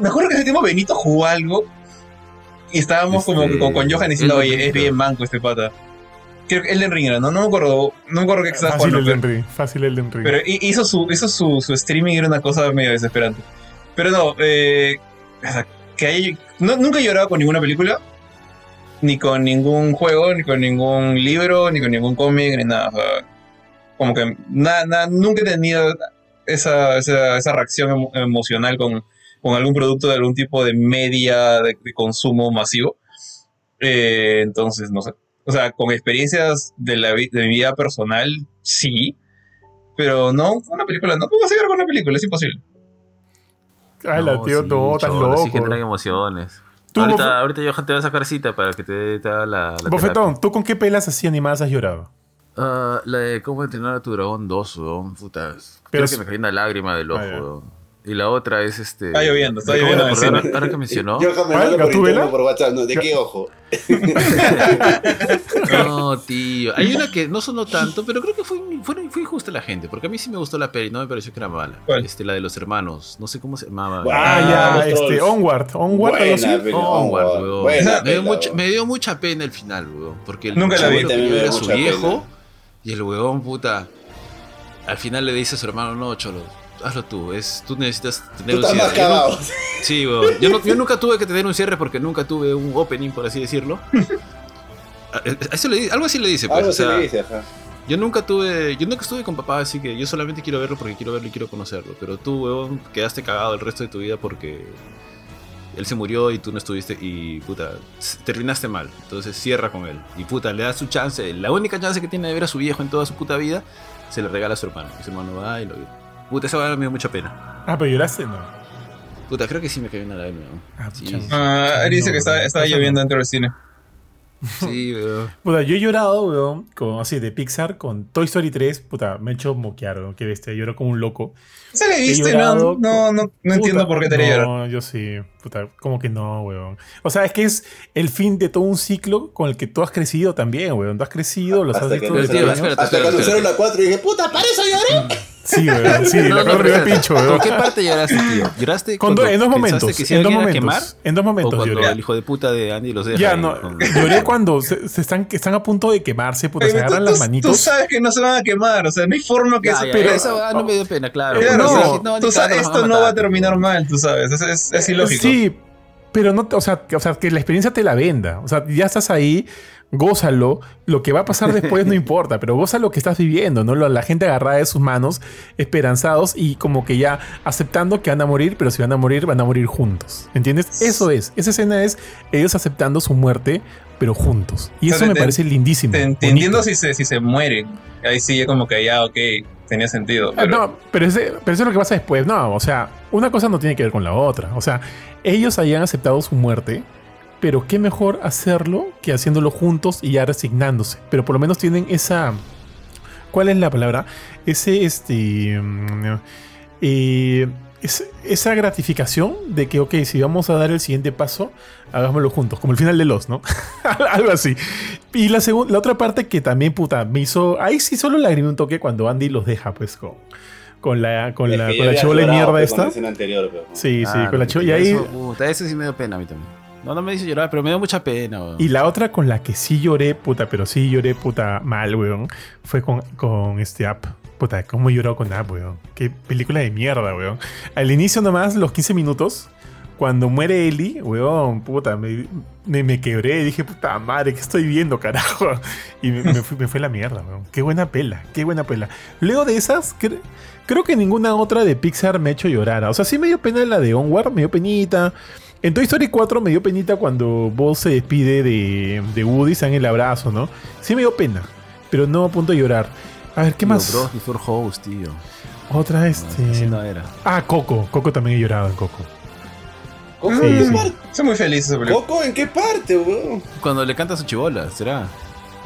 me acuerdo que ese tiempo Benito jugó algo y estábamos como con, Johan diciendo, Elden oye, es bien manco este pata. Creo que Elden Ring era, no, no me acuerdo, no me acuerdo qué estaba Fácil jugando. el Pero, Ring. Fácil el Ring. pero hi- hizo, su, hizo su, su streaming y era una cosa medio desesperante. Pero no, eh, o sea, que hay, no, nunca he llorado con ninguna película, ni con ningún juego, ni con ningún libro, ni con ningún cómic, ni nada. o sea, como que nada, nada, nunca he tenido esa, esa, esa reacción emo- emocional con, con algún producto de algún tipo de media de, de consumo masivo. Eh, entonces, no sé. O sea, con experiencias de, la, vi- de mi vida personal, sí. Pero no con una película. No puedo seguir con una película, es imposible. Ay, la tío, sí, no, estás cholo, Sí loco. generan emociones. Tú, ahorita, ahorita Johan te va a sacar cita para que te te haga la, la Bofetón, ¿tú con qué pelas así animadas has llorado? Ah, la de cómo entrenar a tu dragón 2, weón. Puta. Pero Creo es- que me cayó una lágrima del ojo, Ah, weón. Y la otra es este. Está lloviendo, está lloviendo. Ahora que mencionó. Yo me mando por WhatsApp, ¿no? ¿De qué ojo? (laughs) No, tío. Hay una que no sonó tanto, pero creo que fue, fue, fue injusta la gente. Porque a mí sí me gustó la peli, no me pareció que era mala. ¿Cuál? Este, la de los hermanos. No sé cómo se llamaba. Ah, ya, este. Onward. Onward. Buena, pero Onward, Onward. weón. Buena me, dio mucha, me dio mucha pena el final, weón. Porque el Nunca la vi. era su viejo. pena. Y el weón, puta. Al final le dice a su hermano, no, cholo, hazlo tú. Es, tú necesitas tener Tú un cierre. Yo no-. Sí, weón. Yo, no- yo nunca tuve que tener un cierre porque nunca tuve un opening, por así decirlo. Eso le algo así le dice, pues. Algo o sea, le dice, ajá. yo nunca tuve, yo nunca estuve con papá, así que yo solamente quiero verlo porque quiero verlo y quiero conocerlo. Pero tú, weón, quedaste cagado el resto de tu vida porque él se murió y tú no estuviste y puta, terminaste mal. Entonces cierra con él. Y puta, le das su chance, la única chance que tiene de ver a su viejo en toda su puta vida, se le regala a su hermano. Y su hermano va y lo Puta, esa va me dio mucha pena. Ah, pero lloraste, no. Puta, creo que sí me cayó una lágrima. Ah, Sí. Ah, él dice No, que está pasa lloviendo dentro del cine. (laughs) sí, weón. Puta, yo he llorado, weón, con, así de Pixar, con Toy Story 3. Puta, me he hecho moquear, weón. Qué bestia, lloro como un loco. Se le viste, no, no, no, no entiendo Puta, por qué te llorar. No, yo sí. Puta, como que no, weón. O sea, es que es el fin de todo un ciclo con el que tú has crecido también, weón. Tú has crecido, los has Hasta que visto Hasta espérate. hicieron la 4 y dije, puta, para eso lloré. Sí, weón. Sí, No, la no, pero pincho, ¿Con weón. qué parte lloraste, tío? ¿Lloraste Con do- cuando en dos momentos. que se En dos momentos. quemar? En dos ¿O momentos cuando lloré. el hijo de puta de Andy los deja Ya, no. con- Lloré cuando se, se están, a punto de quemarse, puta, se Pero tú- agarran tú- las Tú manitos. sabes que no se van a quemar, o sea, no hay forma que Ya, eso. ya, pero, eso ah, no me dio pena, claro. Claro, no, o sea, dije, no, tú sabes, esto no va a terminar mal, tú sabes, es, es, es ilógico. Sí, pero no, o sea, que- o sea, que la experiencia te la venda. O sea, ya estás ahí, gózalo. Lo que va a pasar después no (laughs) importa, pero goza lo que estás viviendo, ¿no? La gente agarrada de sus manos, esperanzados y como que ya aceptando que van a morir, pero si van a morir, van a morir juntos. ¿Entiendes? Eso es. Esa escena es ellos aceptando su muerte, pero juntos. Y eso me parece lindísimo. Te, te bonito. entiendo si se, si se mueren. Ahí sí, como que ya, ok, tenía sentido. Ah, Pero, No, pero, ese- pero eso es lo que pasa después. No, o sea, una cosa no tiene que ver con la otra. O sea, ellos habían aceptado su muerte, pero qué mejor hacerlo que haciéndolo juntos y ya resignándose. Pero por lo menos tienen esa. ¿Cuál es la palabra? Ese, este. mm, eh, es- esa gratificación de que, ok, si vamos a dar el siguiente paso, hagámoslo juntos, como el final de Los, ¿no? (laughs) Algo así. Y la, la otra parte que también, puta, me hizo. Ahí sí solo lagrimé un toque cuando Andy los deja, pues, con, con la, con Es la, con la de mierda con la esta. escena anterior, pero- Sí, sí, Ah, con la chivola. Y ahí. eso, eso sí me dio pena a mí también. No, no me hizo llorar, pero me dio mucha pena, weón. Y la otra con la que sí lloré, puta, pero sí lloré, puta, mal, weón, fue con, con este app. Puta, cómo lloró con app, weón. Qué película de mierda, weón. Al inicio nomás, los 15 minutos, Cuando muere Ellie, weón, puta, me, me, me quebré. Dije, puta madre, ¿qué estoy viendo, carajo? (laughs) Y me, me fue la mierda, weón. Qué buena pela, qué buena pela. Luego de esas, cre- creo que ninguna otra de Pixar me ha hecho llorar. O sea, sí me dio pena la de Onward, me dio penita. En Toy Story 4 me dio penita cuando Buzz se despide de, de Woody, se dan el abrazo, ¿no? Sí me dio pena, pero no a punto de llorar. A ver, ¿qué Tío, más? Bros Before Host, tío. Otra, No, este... así no era. Ah, Coco. Coco también he llorado en Coco. ¿Coco Sí, en qué sí. parte? Soy muy feliz esa película. ¿Coco en qué parte, weón? Cuando le canta a su chibola, ¿será?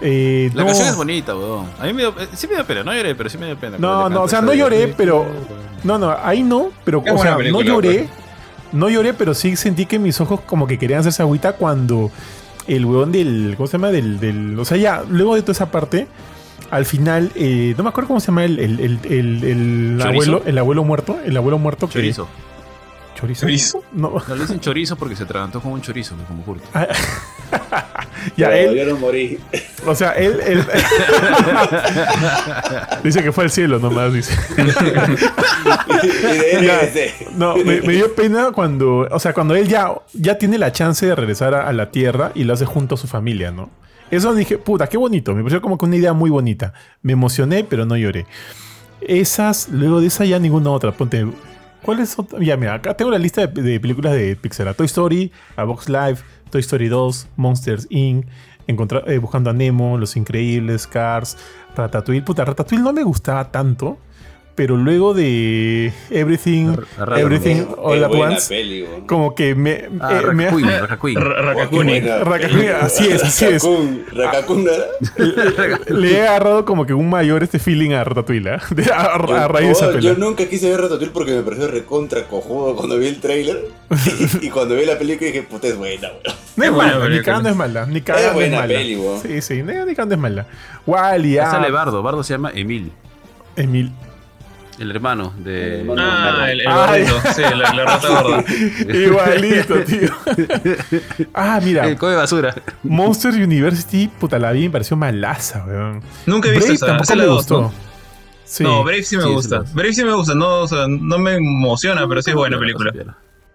Eh, La no, canción es bonita, weón. A mí me dio, eh, sí me dio pena, no lloré, pero sí me dio pena. No, no, o sea, no lloré, pero. No, no, ahí no, pero, Es o sea, película, no lloré. No lloré, pero sí sentí que mis ojos como que querían hacerse agüita cuando el weón del. ¿Cómo se llama? Del. del o sea, ya, luego de toda esa parte, al final, eh, no me acuerdo cómo se llama el, el, el, el- abuelo, el abuelo muerto. El abuelo muerto que. Chorizo. ¿Chorizo? ¿Chorizo? No. No le dicen chorizo porque se atragantó como un chorizo, ¿no? como Kurt. Ah, (laughs) ya, él. yo no morí. O sea, él. él- (laughs) dice que fue al cielo nomás, dice. y de él Ya. No, me, me dio pena cuando, o sea, cuando él ya, ya tiene la chance de regresar a, a la Tierra y lo hace junto a su familia, ¿no? Eso dije, puta, qué bonito. Me pareció como que una idea muy bonita. Me emocioné, pero no lloré. Esas, luego de esa ya ninguna otra. Ponte, ¿cuál es otra? Ya, mira, acá tengo la lista de, películas de Pixar. Toy Story, a Box Life, Toy Story 2, Monsters Inc., Encontrar- eh, Buscando a Nemo, Los Increíbles, Cars, Ratatouille. Puta, Ratatouille no me gustaba tanto, pero luego de Everything, Everything All at Once, peli, como que me... Ah, eh, me- buena Rakakuni, peli. así es, así es. Rakakun, Rakakun, ¿no era? (laughs) le he agarrado como que un mayor este feeling a Ratatouille, ¿ah? De- a, a raíz de esa yo, yo nunca quise ver Ratatouille porque me pareció recontra cojudo cuando vi el trailer. (laughs) y, y cuando vi la película dije, puta, es buena, weón. No es mala, ni cagando es mala, ni cagando es, buena mala. peli, weón. Sí, sí, ni, cagando es mala. Wally, Ahí sale ah, Bardo, Bardo se llama Emil, Emil. El hermano de... El hermano. Ah, el, el Ay. gordito. Sí, la, la rata (laughs) gorda. Igualito, (laughs) tío. ah, mira, El de basura. Monster University, puta, la vi, me pareció malaza, weón. Nunca he visto Brave esa. tampoco esa es la me dos, gustó. ¿no? Sí. No, Brave sí me Sí, gusta. dos. Brave sí me gusta. No, o sea, no me emociona, pero sí es buena película.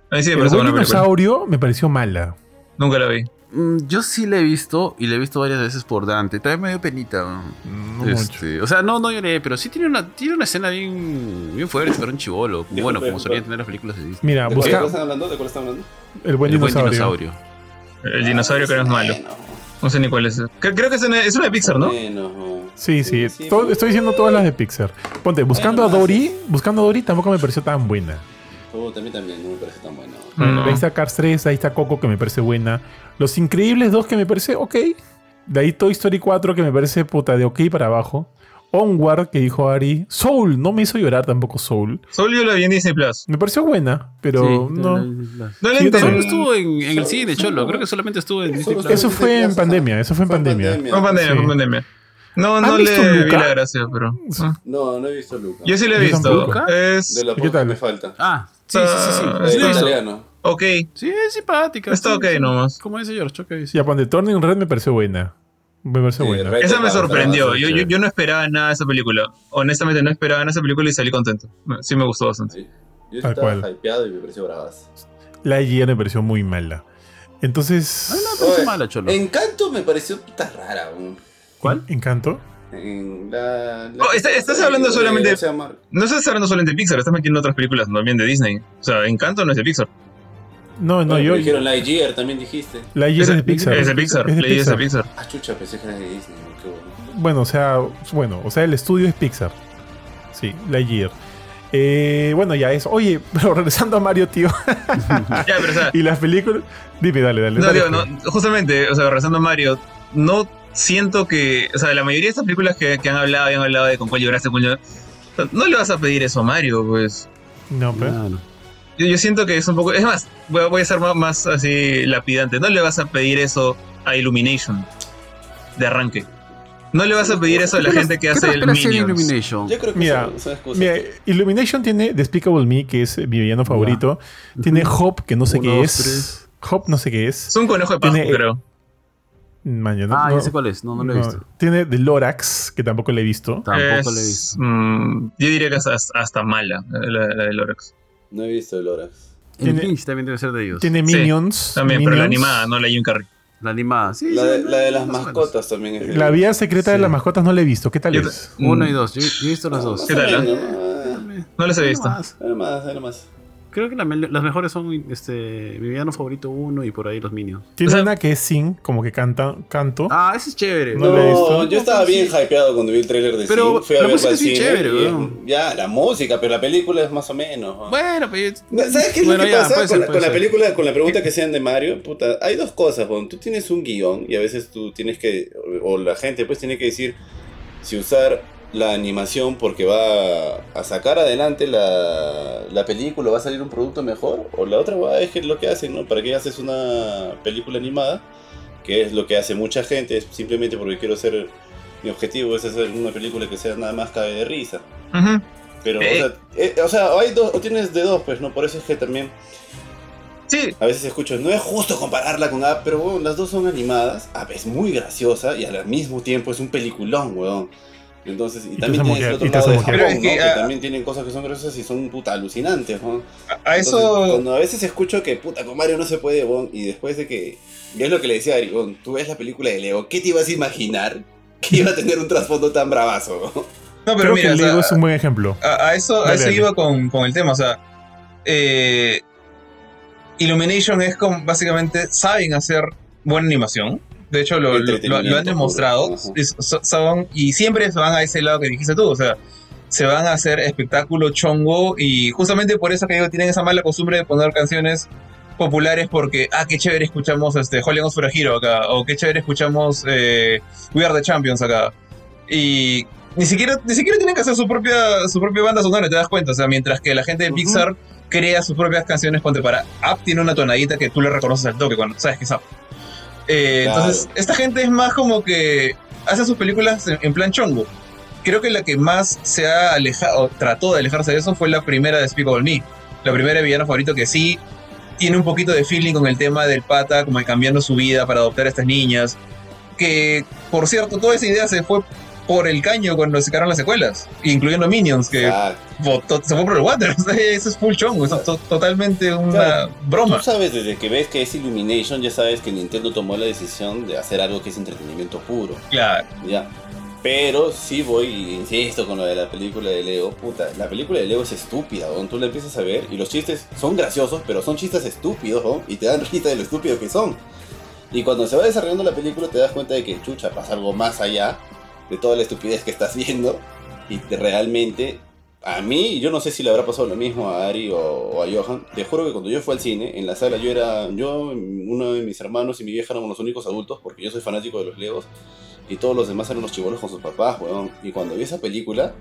A mí sí me el buen dinosaurio me pareció mala. Nunca la vi. Mm, Yo sí la he visto y la he visto varias veces por Dante. También me dio penita. ¿no? Este, o sea, no, no lloré, pero sí tiene una, tiene una escena bien, bien fuerte para un chivolo. Bueno, como solían tener las películas de Disney. Mira, ¿De busca cuál están hablando? ¿De cuál están hablando? el buen El buen dinosaurio. dinosaurio. El dinosaurio que no es malo. No sé ni cuál es. Cre- Creo que es una, es una de Pixar, ¿no? Bueno, Sí, sí, sí, todo- estoy diciendo todas las de Pixar. Ponte, buscando a Dory, buscando a Dory tampoco me pareció tan buena. Oh, también, también, no me parece tan bueno. No. Ahí está Cars 3, ahí está Coco que me parece buena. Los Increíbles 2 que me parece ok. De ahí Toy Story 4 que me parece puta de ok para abajo. Onward que dijo Ari. Soul, no me hizo llorar tampoco Soul. Solo yo la vi en Disney Plus. Me pareció buena, pero Sí, no. la- la- No la Sí, entendí. Solo estuvo en, en el cine, Cholo. Creo que solamente estuvo en Disney Plus. Eso fue en pandemia, eso fue en pandemia. Fue pandemia, Sí. fue pandemia. No, ¿Han no visto le vi Luca? la gracia, pero. ah. No, no he visto Luca. Yo sí la he visto. tampoco. Es. De la ¿Y qué tal? que me falta. Ah, sí, sí, sí. sí. Ah, Sí, visto. italiano. Ok. Sí, es simpática. Está sí, ok sí. nomás. Como dice George, ok. sí. Ya, ponte Turning Red me pareció buena. Me pareció Sí, buena. Red Esa me sorprendió. Yo, yo, bastante yo no esperaba nada de esa película. Honestamente, no esperaba nada de esa película y salí contento. Sí, me gustó bastante. Yo Tal estaba cual. hypeado y me pareció bravazo. La guía me pareció muy mala. Entonces, A mí no me pareció Oye, mala, Cholo. Encanto me pareció puta rara. weón. ¿Cuál? Encanto. En la, la Oh, está- estás hablando solamente- No estás hablando solamente de Pixar, estás metiendo otras películas también de Disney. O sea, Encanto no es de Pixar. No, no, Bueno, yo. dijeron Lightyear, también dijiste. La guía es de Pixar. Es de Pixar. Es de es Pixar. Pixar. Ah, chucha, pensé que era de Disney. ¿no? Qué bueno. Bueno, o sea, bueno, o sea, el estudio es Pixar. Sí, Lightyear. Eh, bueno, ya eso. Oye, (laughs) pero regresando a Mario, tío. (laughs) Ya, pero o sea, y las películas. Dime, dale, dale. no, dale, digo, pues. no, justamente, o sea, regresando a Mario, no siento que, o sea, la mayoría de estas películas que, que han hablado y han hablado de con cuál lloraste, con cuál no le vas a pedir eso a Mario, pues. No, pues. Claro. Yo, yo siento que es un poco, es más, voy a, voy a ser más, más así lapidante, no le vas a pedir eso a Illumination de arranque. No le vas a pedir eso a la gente que ¿Qué hace el. Illumination? Yo creo que Mira, son. Mira, Illumination tiene Despicable Me, que es mi villano favorito. Tiene Hop, que no sé Uno, qué dos, es. tres. Hop, no sé qué es. Es un conejo de Tiene- creo. Man, yo no- Ah, no- ya sé cuál es. No, no lo he no. visto. Tiene The Lorax, que tampoco le he visto. Tampoco Es, lo he visto. mm, yo diría que es hasta, hasta mala, la, la de Lorax. No he visto el Lorax. El Tiene- Grinch también debe ser de ellos. Tiene Sí, Minions. También, pero la Minions. animada, no la Jim Carrey. La animada, sí. La sí, de, la de las más o menos. mascotas también es. La vía secreta de Sí. las mascotas no la he visto. ¿Qué tal Yo- es? Uno y dos. Yo, yo he visto las dos. ¿Qué tal, eh? No, No las he visto. Más. Era más, era más. Creo que la las mejores son este, mi villano favorito uno y por ahí los Minions. Tiene O sea- una que es Sing, como que canta, canto. Ah, ese es chévere. No No, la he visto. yo estaba bien hypeado cuando vi el tráiler de Pero Sing. Fui a la música es chévere, y, weón. Ya, la música, pero la película es más o menos. ¿no? Bueno, pero ¿Sabes qué es Bueno, lo que ya, pasa con, ser, la, con película, con la pregunta que sean de Mario? Puta, hay dos cosas, weón. Tú tienes un guion y a veces tú tienes que, o o la gente pues tiene que decir si usar la animación porque va a sacar adelante la, la película, va a salir un producto mejor, o la otra weá es que lo que hacen, ¿no? ¿Para qué haces una película animada? Que es lo que hace mucha gente, es simplemente porque quiero ser, mi objetivo es hacer una película que sea nada más cabe de risa. Pero, Eh. o, sea, eh, o sea, hay dos, o tienes de dos, pues, ¿no? Por eso es que también Sí, a veces escucho, no es justo compararla con App, pero bueno, las dos son animadas. App es muy graciosa y al mismo tiempo es un peliculón, weón. Entonces, y, también tienes el otro lado de. Japón, que, ¿no? Que también tienen cosas que son graciosas y son puta alucinantes, weón. a Entonces, eso. Cuando a veces escucho que puta con Mario no se puede, weón, y después de que. Y es lo que le decía a Ari, weón, tú ves la película de Lego, ¿qué te ibas a imaginar que iba a tener un trasfondo tan bravazo? (laughs) No, pero Creo mira, que o sea, Lego es un buen ejemplo. a, a eso, a Dale, eso dale. iba con, con el tema. O sea, eh, Illumination es como básicamente saben hacer buena animación. De hecho, lo, lo- lo- lo han demostrado. Es- son- y siempre se van a ese lado que dijiste tú. O sea, se van a hacer espectáculo chongo. Y justamente por eso que digo, tienen esa mala costumbre de poner canciones populares porque, ah, qué chévere escuchamos este, Holy Ghost for a Hero acá. O qué chévere escuchamos eh, We Are the Champions acá. Y ni siquiera, ni siquiera tienen que hacer su propia, su propia banda sonora, te das cuenta. O sea, mientras que la gente de. Pixar crea sus propias canciones, ponte para App tiene una tonadita que tú le reconoces al toque cuando sabes que es App. Eh, Claro. Entonces, esta gente es más como que hace sus películas en, en plan chongo. Creo que la que más se ha alejado, trató de alejarse de eso fue la primera de Despicable Me. La primera de villano favorito que sí tiene un poquito de feeling con el tema del pata, como de cambiando su vida para adoptar a estas niñas. Que, por cierto, toda esa idea se fue por el caño cuando se sacaron las secuelas, incluyendo Minions, que botó- se fue por el water. (laughs) Eso es full chongo, eso es to- totalmente una Claro. broma. Tú sabes, desde que ves que es Illumination, ya sabes que Nintendo tomó la decisión de hacer algo que es entretenimiento puro. Claro. Ya. Pero sí voy, insisto con lo de la película de Lego, puta, la película de Lego es estúpida, ¿no? tú la empiezas a ver y los chistes son graciosos, pero son chistes estúpidos, y te dan (laughs) risa de lo estúpido que son. Y cuando se va desarrollando la película te das cuenta de que, chucha, pasa algo más allá de toda la estupidez que estás viendo y te- realmente, a mí, yo no sé si le habrá pasado lo mismo a Ari o, a Johan, te juro que cuando yo fui al cine, en la sala yo era, yo, uno de mis hermanos y mi vieja éramos los únicos adultos, porque yo soy fanático de los Legos, y todos los demás eran los chibolos con sus papás, weón. Y cuando vi esa película,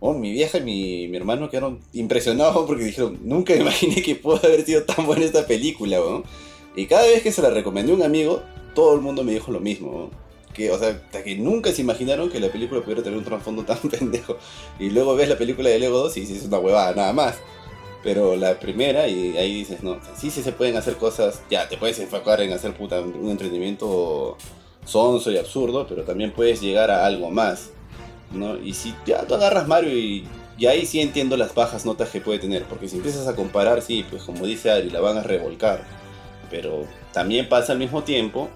weón, mi vieja y mi, mi hermano quedaron impresionados (laughs) porque dijeron, nunca imaginé que pudo haber sido tan buena esta película, weón. Y cada vez que se la recomendé a un amigo, todo el mundo me dijo lo mismo, weón. Que, o sea, que nunca se imaginaron que la película pudiera tener un trasfondo tan (laughs) pendejo. Y luego ves la película de Lego 2 y dices, es una huevada, nada más. Pero la primera, y ahí dices, no, sí, sí se pueden hacer cosas, ya, te puedes enfocar en hacer puta, un entretenimiento sonso y absurdo, pero también puedes llegar a algo más, ¿no? Y si ya tú agarras Mario y, y ahí sí entiendo las bajas notas que puede tener, porque si empiezas a comparar, sí, pues como dice Ari, la van a revolcar, pero también pasa al mismo tiempo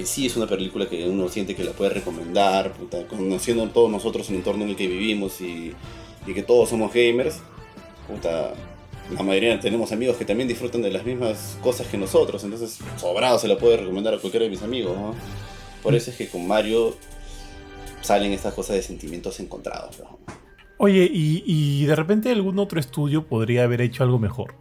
que sí es una película que uno siente que la puede recomendar, puta, conociendo todos nosotros el entorno en el que vivimos y, y que todos somos gamers, puta, la mayoría tenemos amigos que también disfrutan de las mismas cosas que nosotros, entonces sobrado se la puede recomendar a cualquiera de mis amigos, ¿no? Por eso es que con Mario salen estas cosas de sentimientos encontrados, ¿no? Oye, y, y de repente algún otro estudio podría haber hecho algo mejor.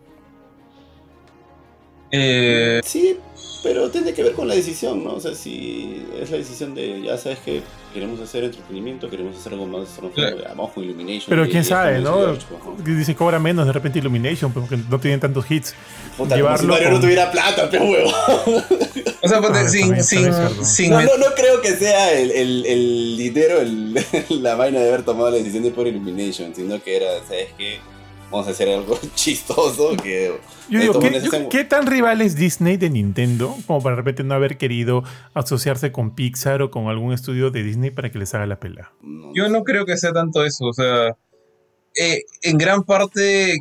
Eh, Sí, pero tiene que ver con la decisión, ¿no? O sea, si es la decisión de, ya sabes que queremos hacer entretenimiento, queremos hacer algo más, Claro. vamos con Illumination. Pero quién sabe, ¿no? George, pues, Dice cobra menos de repente Illumination, porque no tienen tantos hits. Puta, como si Llevarlo Mario con- no tuviera plata, pero huevo. o sea, ponte, Ah, sin, también, sin, también sin No, no, no creo que sea el, el, el dinero, el, (laughs) la vaina de haber tomado la decisión de por Illumination, sino que era, ¿sabes qué? Vamos a hacer algo (laughs) chistoso que... Yo digo, ¿qué, yo- tan rival es Disney de Nintendo como para de repente no haber querido asociarse con Pixar o con algún estudio de Disney para que les haga la pela? Yo no creo que sea tanto eso, o sea, eh, en gran parte,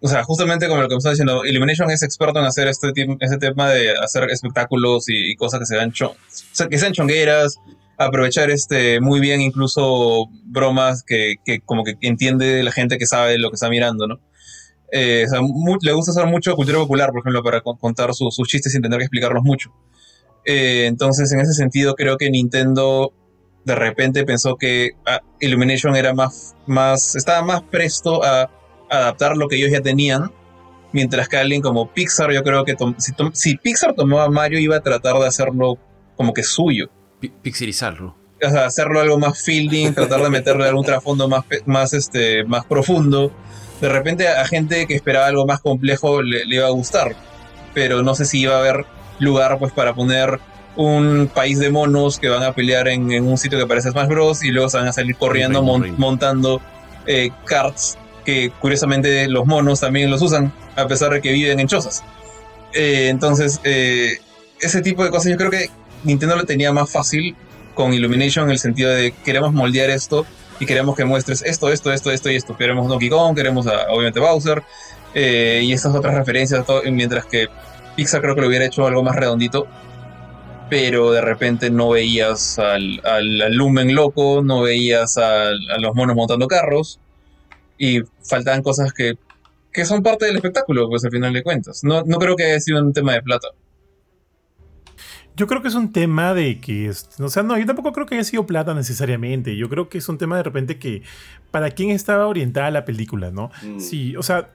o sea, justamente como lo que me estaba diciendo, Illumination es experto en hacer este, este tema de hacer espectáculos y, y cosas que sean, cho- o sea, que sean chongueras, aprovechar este muy bien incluso bromas que, que como que entiende la gente que sabe lo que está mirando, ¿no? Eh, o sea, mu- le gusta usar mucho cultura popular, por ejemplo, para con- contar su- sus chistes sin tener que explicarlos mucho. Eh, entonces, en ese sentido, creo que Nintendo de repente pensó que ah, Illumination era más, más, estaba más presto a adaptar lo que ellos ya tenían, mientras que alguien como Pixar, yo creo que si, Pixar tomó a Mario, iba a tratar de hacerlo como que suyo. Pi- Pixelizarlo. O sea, hacerlo algo más fielding, tratar de meterle algún trasfondo más, más, este, más profundo. De repente a gente que esperaba algo más complejo le, le iba a gustar, pero no sé si iba a haber lugar pues para poner un país de monos que van a pelear en, en un sitio que parece Smash Bros. y luego se van a salir corriendo mon- montando eh, karts que curiosamente los monos también los usan, a pesar de que viven en chozas. Eh, entonces, eh, ese tipo de cosas yo creo que Nintendo lo tenía más fácil con Illumination en el sentido de queremos moldear esto y queremos que muestres esto, esto, esto, esto y esto. Queremos Donkey Kong, queremos a- obviamente Bowser eh, y esas otras referencias, todo- mientras que Pixar creo que lo hubiera hecho algo más redondito, pero de repente no veías al, al, Lumen loco, no veías a los monos montando carros y faltaban cosas que, que son parte del espectáculo, pues al final de cuentas. No, no creo que haya sido un tema de plata. Yo creo que es un tema de que, o sea, no, yo tampoco creo que haya sido plata necesariamente. Yo creo que es un tema de repente que para quién estaba orientada la película, ¿no? Mm. Sí, o sea,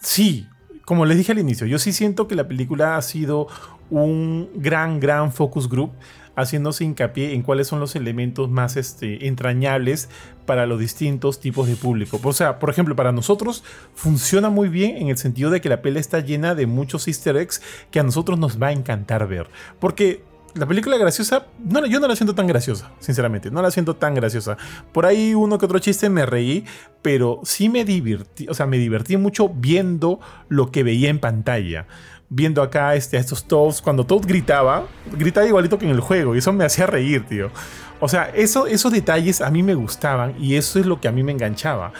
sí, como les dije al inicio, yo sí siento que la película ha sido un gran, gran focus group, haciéndose hincapié en cuáles son los elementos más este, entrañables para los distintos tipos de público. O sea, por ejemplo, para nosotros funciona muy bien en el sentido de que la peli está llena de muchos easter eggs que a nosotros nos va a encantar ver. Porque la película graciosa, no, yo no la siento tan graciosa, sinceramente, no la siento tan graciosa. Por ahí uno que otro chiste me reí, pero sí me divertí, o sea, me divertí mucho viendo lo que veía en pantalla. Viendo acá este, a estos Toads, cuando Toad gritaba, gritaba igualito que en el juego, y eso me hacía reír, tío. O sea, eso, esos detalles a mí me gustaban y eso es lo que a mí me enganchaba.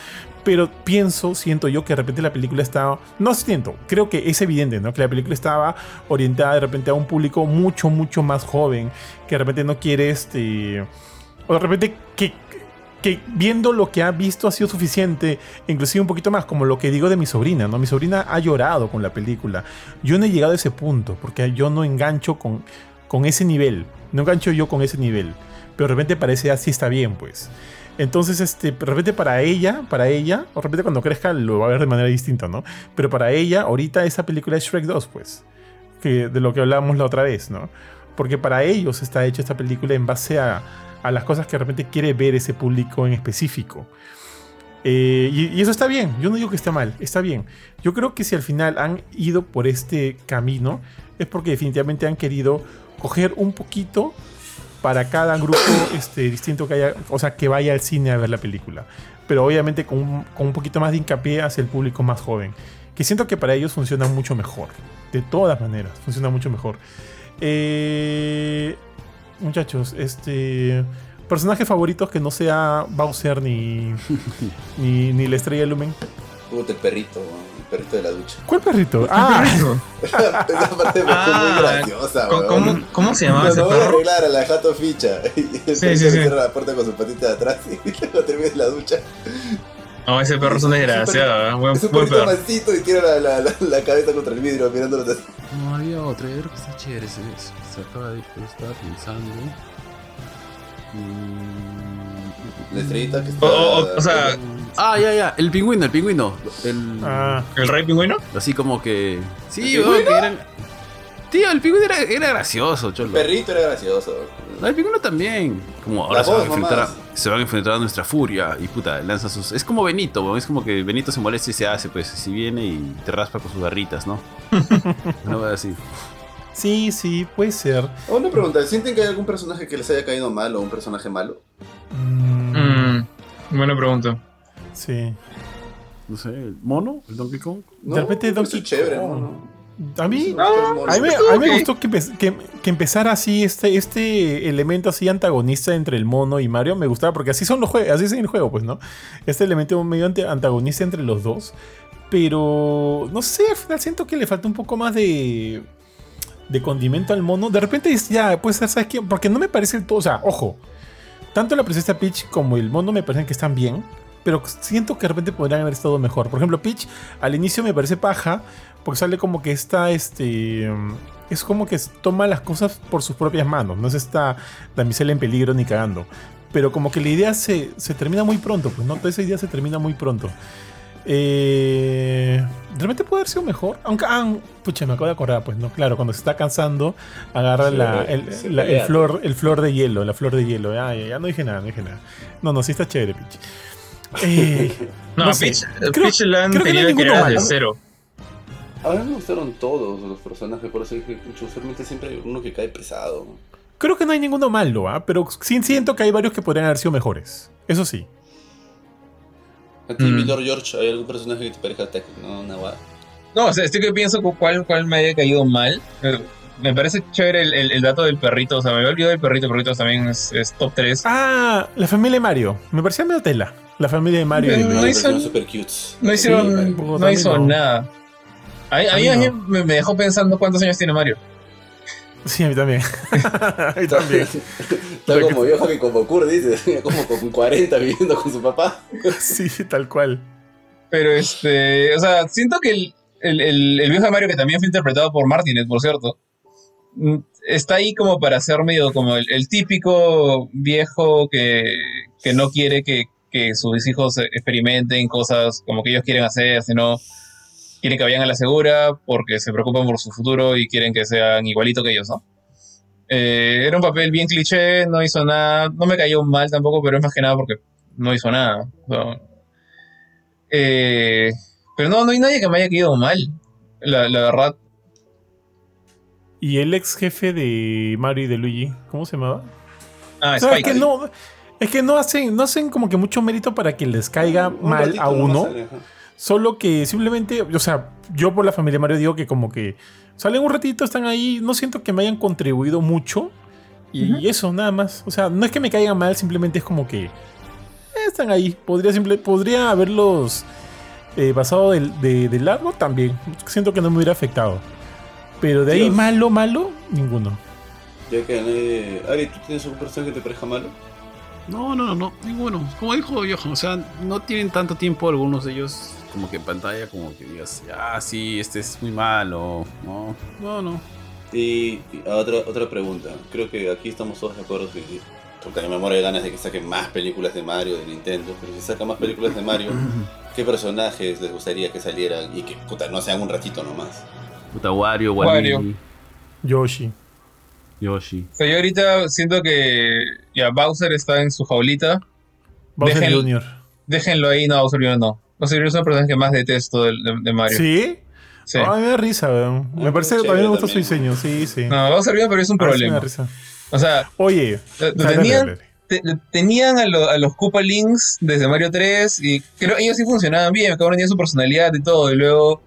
Pero pienso, siento yo que de repente la película estaba. No siento, creo que es evidente, ¿no? Que la película estaba orientada de repente a un público mucho, mucho más joven. Que de repente no quiere este. O de repente que, que viendo lo que ha visto ha sido suficiente. Inclusive un poquito más, como lo que digo de mi sobrina, ¿no? Mi sobrina ha llorado con la película. Yo no he llegado a ese punto, porque yo no engancho con, con ese nivel. No engancho yo con ese nivel. Pero de repente parece así está bien, pues. Entonces, este, de repente para ella, para ella, o de repente cuando crezca lo va a ver de manera distinta, ¿no? Pero para ella, ahorita esa película es Shrek 2, pues. Que, de lo que hablábamos la otra vez, ¿no? Porque para ellos está hecha esta película en base a, a las cosas que de repente quiere ver ese público en específico. Eh, y, y eso está bien, yo no digo que está mal, está bien. Yo creo que si al final han ido por este camino, es porque definitivamente han querido coger un poquito para cada grupo (coughs) este, distinto que haya, o sea, que vaya al cine a ver la película. Pero obviamente con un, con un poquito más de hincapié hacia el público más joven. Que siento que para ellos funciona mucho mejor. De todas maneras, funciona mucho mejor. Eh, muchachos, este. Personajes favoritos que no sea Bowser ni, (laughs) ni, ni la estrella Lumen. Puta, el perrito, el perrito de la ducha. ¿Cuál perrito? Ah, (laughs) Esa parte me fue Ah, muy graciosa, ¿Cómo, cómo, cómo se llamaba ese Cuando voy a perro? arreglar a la jato ficha (laughs) y el Sí, sí, sí. cierra la puerta con su patita de atrás y luego termina en la ducha. No, ese perro es una desgraciada. ¿eh? Buen, Es un buen perrito perro. mansito y tira la, la, la, la cabeza contra el vidrio mirándolo. No, había otra, yo creo que está chévere ese. ese- Se acaba de. Yo estaba pensando. Mm, La estrellita que está. O- o- o sea, Ah, ya, ya. El pingüino, el pingüino. El. ah, ¿El rey pingüino? Así como que. Sí, ¿El weón, que eran. Tío, el pingüino era, era gracioso, el cholo. perrito era gracioso. El pingüino también. Como ahora La se van, a enfrentar a, se van a enfrentar a nuestra furia. Y puta, lanza sus. Es como Benito. Es como que Benito se molesta y se hace, pues. Si viene y te raspa con sus garritas, ¿no? (laughs) no va así. sí, sí, puede ser. Una pregunta, ¿sienten que hay algún personaje que les haya caído mal o un personaje malo? Mm, Mm, buena pregunta. sí. No sé, ¿el mono? ¿El Donkey Kong? No, De repente Donkey chévere, Kong. A mí, No, a mí, me- estuvo a mí me ok. gustó que, que, que empezara así este, este elemento así antagonista entre el mono y Mario. Me gustaba porque así son los juegos, así es el juego, pues, ¿no? Este elemento medio antagonista entre los dos. Pero no sé, al final siento que le falta un poco más de. de condimento al mono. De repente ya, pues, ¿sabes qué? Porque no me parece el todo. O sea, ojo. Tanto la princesa Peach como el mono me parecen que están bien. Pero siento que de repente podrían haber estado mejor. Por ejemplo, Peach al inicio me parece paja. Porque sale como que está este. Es como que toma las cosas por sus propias manos. No es esta damisela en peligro ni cagando. Pero como que la idea se, se termina muy pronto. Pues no, toda esa idea se termina muy pronto. Eh, de repente puede haber sido mejor. Aunque, ah, pucha, me acabo de acordar, pues no, claro, cuando se está cansando, agarra Sí, la, el, la- el pelea. flor, el flor de hielo, la flor de hielo. Ah, ya, ya no dije nada, no dije nada. No, no, sí está chévere, Peach. Eh, (laughs) No, no sé, creo- la han creo que no que ninguno crear malo. desde cero. A mí me gustaron todos los personajes, por eso dije, "Pucha, usualmente siempre hay uno que cae pesado. creo que no hay ninguno malo, ¿ah? pero sí siento que hay varios que podrían haber sido mejores. Eso sí. A ti, Mm. Milord George, ¿hay algún personaje que te parezca técnico? No, una guay. No, o sea, estoy que pienso cu- cuál, cuál me haya caído mal. Eh, Me parece chévere el, el- el dato del perrito. O sea, me había olvidado del perrito. El perrito también es, es top 3. Ah, la familia de Mario. Me parecía medio tela. La familia de Mario. No. No, hizo- super cutes. no hicieron, Sí, no hizo no. nada. A mí, a A mí- mí a mí no. me, me dejó pensando cuántos años tiene Mario. Sí, a mí también. (laughs) a mí también. Está como viejo que como Kurt dice, (laughs) como con 40 viviendo con su papá. Sí, tal cual. Pero este, o sea, siento que el, el, el- el viejo de Mario, que también fue interpretado por Martínez, por cierto, mm, está ahí como para ser medio como el, el típico viejo que, que no quiere que, que sus hijos experimenten cosas como que ellos quieren hacer, sino quieren que vayan a la segura porque se preocupan por su futuro y quieren que sean igualito que ellos, ¿no? Eh, era un papel bien cliché, no hizo nada, no me cayó mal tampoco, pero es más que nada porque no hizo nada. O sea, eh, pero no, no hay nadie que me haya caído mal. La, la verdad. Y el ex jefe de Mario y de Luigi, ¿cómo se llamaba? Ah, sea, es Spike. que no, es que no hacen, no hacen como que mucho mérito para que les caiga Un mal a uno. sale. Solo que simplemente, o sea, yo por la familia Mario digo que como que salen un ratito, están ahí, no siento que me hayan contribuido mucho. Y eso, nada más. O sea, no es que me caigan mal, simplemente es como que eh, están ahí. Podría, simple, podría haberlos eh, pasado del- de, de largo también. Siento que no me hubiera afectado. Pero de ahí, Dios. malo, malo, ninguno. Ya que nadie... Ari, ¿tú tienes algún personaje que te parezca malo? No, no, no, no, ninguno. Como dijo Johan, o sea, no tienen tanto tiempo algunos de ellos como que en pantalla, como que digas, ah, sí, este es muy malo. No, no, no. Y, y otra, otra pregunta. Creo que aquí estamos todos de acuerdo que porque a mí me muero de ganas de que saquen más películas de Mario de Nintendo. Pero si sacan más películas de Mario, (clears throat) ¿qué personajes les gustaría que salieran y que puta, no sean un ratito nomás? Puta Wario, Wario. Yoshi. Yoshi. O sea, yo ahorita siento que ya Bowser está en su jaulita. Bowser Dejen- Jr. Déjenlo ahí, no, Bowser Jr. no. Bowser Jr. es el personaje que más detesto de, de- de Mario. ¿Sí? Sí. Me da risa, weón. Me Ah, parece que también me gusta su diseño. Sí, sí. No, Bowser Jr. pero es un me da problema. risa. O sea, Oye, tenían, dale, dale. te- lo- tenían a, lo- a los Koopa Links desde Mario 3 y creo ellos sí funcionaban bien, cada uno tenía su personalidad y todo, y luego...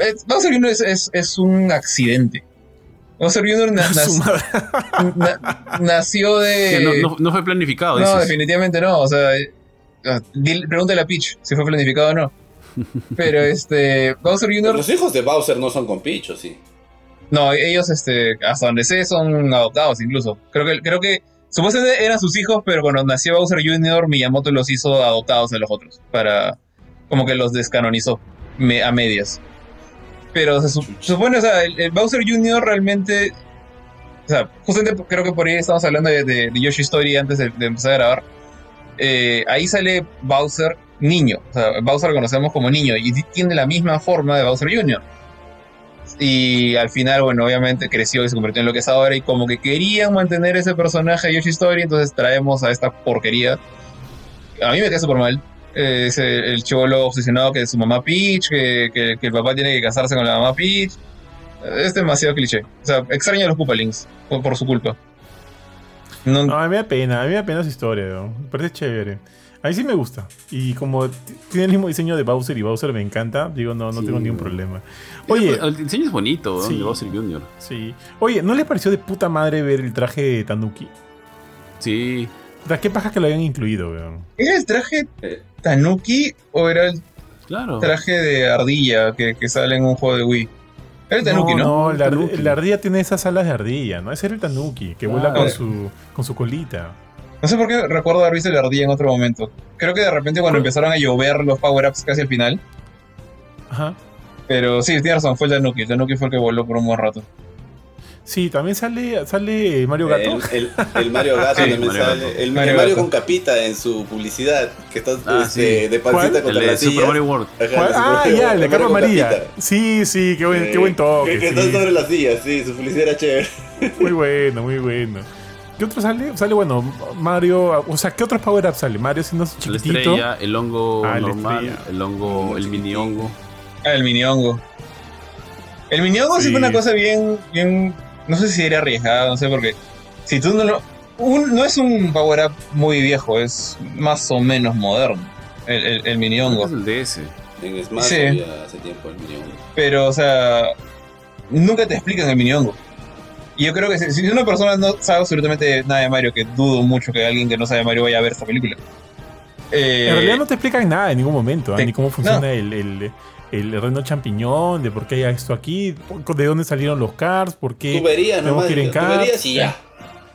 eh, Bowser Jr. es, es, es un accidente. (laughs) Madre. na- nació de... No, no- no fue planificado, No, dices. definitivamente no. O sea, ah, pregúntale a Peach si fue planificado o no. (laughs) Pero este, Bowser Jr. Los hijos de Bowser no son con Picho, sí. No, ellos, este, hasta donde sé, son adoptados incluso. Creo que, creo que supuestamente eran sus hijos, pero cuando nació Bowser Jr., Miyamoto los hizo adoptados de los otros. Para, como que los descanonizó me- a medias. Pero se, su- se supone, o sea, el, el Bowser Jr. realmente. O sea, justamente creo que por ahí estamos hablando de, de, de Yoshi Story antes de, de empezar a grabar. Eh, ahí sale Bowser niño. Bowser lo conocemos como niño y tiene la misma forma de Bowser Jr. Y al final, bueno, obviamente creció y se convirtió en lo que es ahora. Y como que querían mantener ese personaje de Yoshi Story, entonces traemos a esta porquería. A mí me cae súper mal. Eh, es el, el chivolo obsesionado que es su mamá Peach, que, que- el papá tiene que casarse con la mamá Peach. Es demasiado cliché. O sea, extraño a los Koopa Links por, por su culpa. No, No, a mí me da pena, a mí me da pena esa historia, ¿no? me parece chévere. A mí sí me gusta. Y como tiene el mismo diseño de Bowser y Bowser me encanta, digo, no, no Sí. tengo ningún problema. Oye, el diseño es bonito, ¿no? Sí. de Bowser Jr. sí. Oye, ¿no le pareció de puta madre ver el traje de Tanuki? Sí. O sea, qué paja que lo hayan incluido, weón. ¿Era el traje Tanuki o era el Claro. traje de ardilla que, que sale en un juego de Wii? Era el Tanuki, ¿no? No, la, Tanuki. la ardilla tiene esas alas de ardilla, ¿no? Ese era el Tanuki, que vuela Ah. con su, con su colita. No sé por qué recuerdo haber visto la ardilla en otro momento. Creo que de repente cuando empezaron a llover los power-ups casi al final. Ajá. Pero sí, tienes razón, fue el Tanuki. El Tanuki fue el que voló por un buen rato. Sí, también sale, sale Mario Gato. El, el- el Mario Gato (laughs) Sí, también Mario sale. Gato. El, Mario el Mario Gato. con capita en su publicidad, que está Ah, este, sí. de pancita ¿Cuál? El contra de las Super. Mario World. Ajá, el Ah, ya, World, el de Mario Carlos María. capita. Sí, sí, qué buen, Eh, qué buen toque. Que, que sí. está sobre las sillas, sí, su publicidad era chévere. Muy bueno, muy bueno. ¿Qué otro sale? Sale, bueno, Mario. O sea, ¿qué otros power-ups sale? Mario siendo La chiquitito. estrella, el hongo Ah, la normal, el hongo, el mini hongo. Ah, el mini hongo. El mini hongo sí. Fue una cosa bien, bien. No sé si era arriesgada, no sé, porque. Si tú no lo. un- no es un power-up muy viejo, es más o menos moderno. El, el, el mini hongo. Es el DS. En Smash Sí. había hace tiempo el mini hongo. Pero, o sea, nunca te explican el mini hongo. Y yo creo que si, si una persona no sabe absolutamente nada de Mario, que dudo mucho que alguien que no sabe de Mario vaya a ver esta película. eh, En realidad no te explican nada en ningún momento, ¿ah? te- ni cómo funciona no. el, el, el reino champiñón, de por qué hay esto aquí, de dónde salieron los cars, por qué. Tuberías tenemos nomás, que ir en cars. y ya.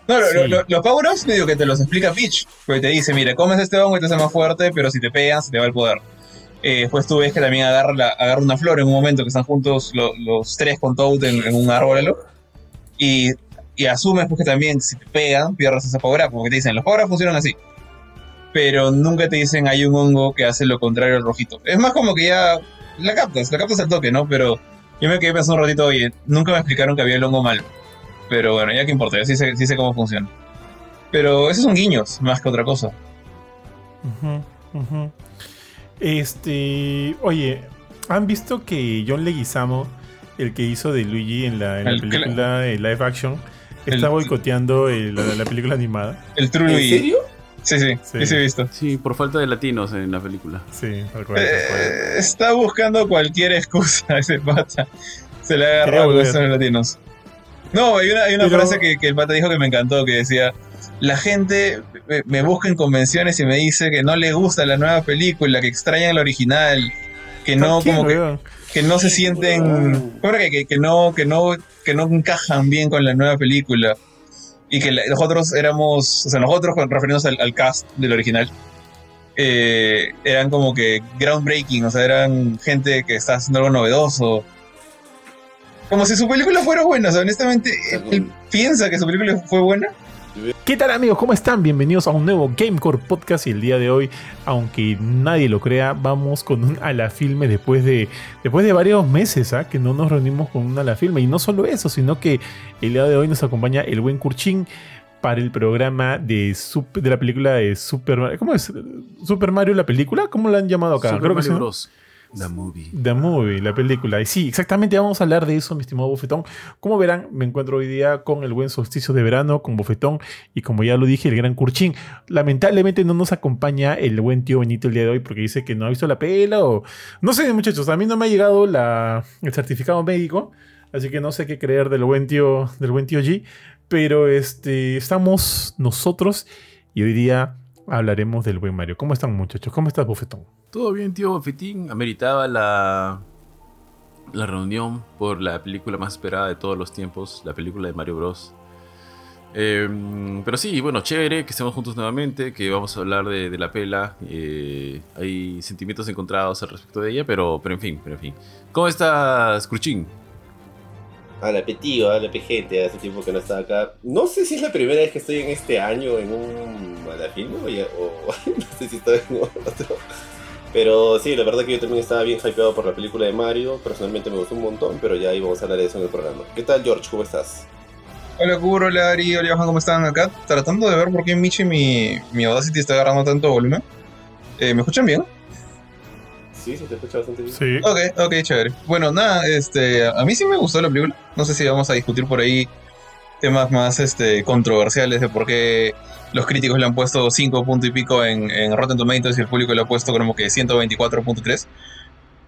No, lo- Sí. lo- lo- los power-ups medio que te los explica Peach. Porque te dice, mira, comes este hongo y te hace más fuerte, pero si te pegan, se te va el poder. Eh, después tú ves que también agarra, la- agarra una flor en un momento que están juntos lo- los tres con Toad en, en un árbol. Y, y asumes pues, que también si te pegan, pierdes ese power-up. Porque te dicen, los power-ups funcionan así. Pero nunca te dicen hay un hongo que hace lo contrario al rojito. Es más como que ya la captas, la captas al toque, ¿no? Pero yo me quedé pensando un ratito, oye, nunca me explicaron que había el hongo malo. Pero bueno, ya que importa, yo sí sé, sí sé cómo funciona. Pero esos son guiños, más que otra cosa. Este. Oye, ¿han visto que John Leguizamo, el que hizo de Luigi en la, en la El película de live action, el- está boicoteando el- la, la película animada? El True ¿En Luigi. serio? Sí, sí, Sí. sí, he visto. Sí, por falta de latinos en la película. Sí. Eh, está buscando cualquier excusa (laughs) ese pata. Se le ha agarrado a los latinos. No, hay una, hay una Pero- frase que, que el pata dijo que me encantó, que decía, la gente me, me busca en convenciones y me dice que no le gusta la nueva película, que extrañan la original, que no, ¿Quién, como que, no se sienten, ¿cómo era que, que, que no, que no, que no encajan bien con la nueva película. Y que nosotros éramos, o sea, nosotros refiriéndonos al, al cast del original, eh, eran como que groundbreaking, o sea, eran gente que está haciendo algo novedoso. Como si su película fuera buena, o sea, honestamente, él, él piensa que su película fue buena. ¿Qué tal amigos? ¿Cómo están? Bienvenidos a un nuevo Gamecore Podcast y el día de hoy, aunque nadie lo crea, vamos con un ala filme después de, después de varios meses ¿ah? que no nos reunimos con un ala filme. Y no solo eso, sino que el día de hoy nos acompaña el buen Kurchin para el programa de, de la película de Super Mario. ¿Cómo es? ¿Super Mario la película? ¿Cómo la han llamado acá? Super Creo que Mario sí, ¿no? The Movie. The Movie, la película. Y sí, exactamente vamos a hablar de eso, mi estimado Bofetón. Como verán, me encuentro hoy día con el buen solsticio de verano, con Bofetón y como ya lo dije, el gran Curchín. Lamentablemente no nos acompaña el buen tío Benito el día de hoy porque dice que no ha visto la pela o... No sé, muchachos, a mí no me ha llegado la, el certificado médico, así que no sé qué creer del buen tío, del buen tío G. Pero este, estamos nosotros y hoy día hablaremos del buen Mario. ¿Cómo están, muchachos? ¿Cómo estás, Bofetón? Todo bien, tío Bofetín. Ameritaba la, la reunión por la película más esperada de todos los tiempos, la película de Mario Bros. Eh, pero sí, bueno, chévere que estemos juntos nuevamente, que vamos a hablar de, de la pela. eh, hay sentimientos encontrados al respecto de ella, pero, pero en fin, pero en fin. ¿Cómo estás, Cruchín? A la tío, a la hace tiempo que no estaba acá. No sé si es la primera vez que estoy en este año en un Malafilme o, ya- o (laughs) no sé si estoy en otro. Pero sí, la verdad que yo también estaba bien hypeado por la película de Mario. Personalmente me gustó un montón, pero ya íbamos a hablar de eso en el programa. ¿Qué tal, George? ¿Cómo estás? Hola, Kuro, hola, Ari, hola, ¿cómo están? Acá tratando de ver por qué Michi mi, mi Audacity está agarrando tanto volumen. Eh, ¿Me escuchan bien? Sí, se te escucha bastante bien. Sí. Ok, ok, chévere. Bueno, nada, este, a mí sí me gustó la película. No sé si vamos a discutir por ahí temas más este, controversiales de por qué los críticos le han puesto 5 punto y pico en, en Rotten Tomatoes y el público le ha puesto como que 124.3.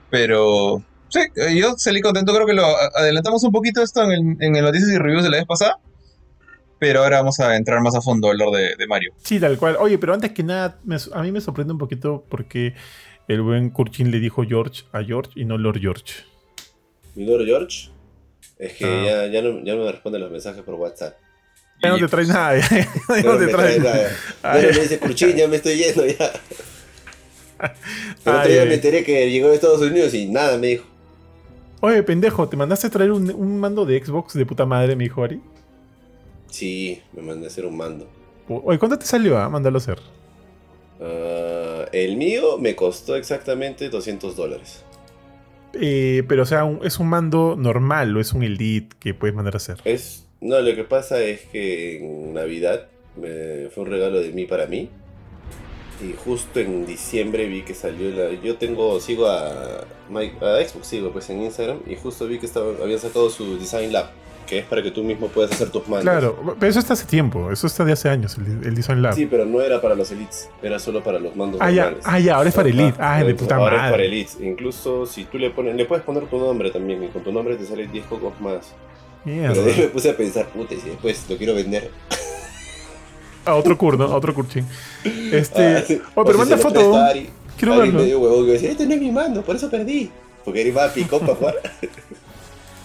Pero sí, yo salí contento, creo que lo adelantamos un poquito esto en el, en el noticias y reviews de la vez pasada. Pero ahora vamos a entrar más a fondo al lore de, de Mario. Sí, tal cual. Oye, pero antes que nada, me- a mí me sorprende un poquito porque el buen Kurchin le dijo George a George y no Lord George. Mi Lord George. Es que Ah. ya, ya, no, ya no me responden los mensajes por WhatsApp. Ya no te trae nada, ya, ya (laughs) no te me trae trae nada. Ya no me dice Curchín, ya me estoy yendo ya. El otro Ay, día ay. me enteré que llegó de Estados Unidos y nada me dijo. Oye, pendejo, ¿te mandaste a traer un, un mando de Xbox de puta madre, me dijo Ari? Sí, me mandé a hacer un mando. Oye, ¿cuánto te salió a mandarlo a hacer? Ah, el mío me costó exactamente 200 dólares. Eh, pero, o sea, un- ¿es un mando normal o es un Elite que puedes mandar a hacer? Es, no, lo que pasa es que en Navidad me- fue un regalo de mí para mí. Y justo en diciembre vi que salió la. Yo tengo, sigo a, a Xbox, sigo pues en Instagram. Y justo vi que estaba, habían sacado su Design Lab, que es para que tú mismo puedas hacer tus mandos. Claro, pero eso está hace tiempo, eso está de hace años, el, el Design Lab. Sí, pero no era para los Elites, era solo para los mandos ah, ya, normales. ah, ya, ahora es para Elite. Ah, de ahora- puta ahora es para madre. Elites. Incluso si tú le pones, le puedes poner tu nombre también, y con tu nombre te salen 10 cocos más. Mierda. Pero de ahí me puse a pensar, puta, y si después lo quiero vender. A otro Kur, ¿no? A otro Kurchin. Este. Ah, sí. Oh, pero manda foto. Quiero verlo. medio huevón que decía, este no es mi mando, por eso perdí. Porque Ari va a pick para jugar. (laughs)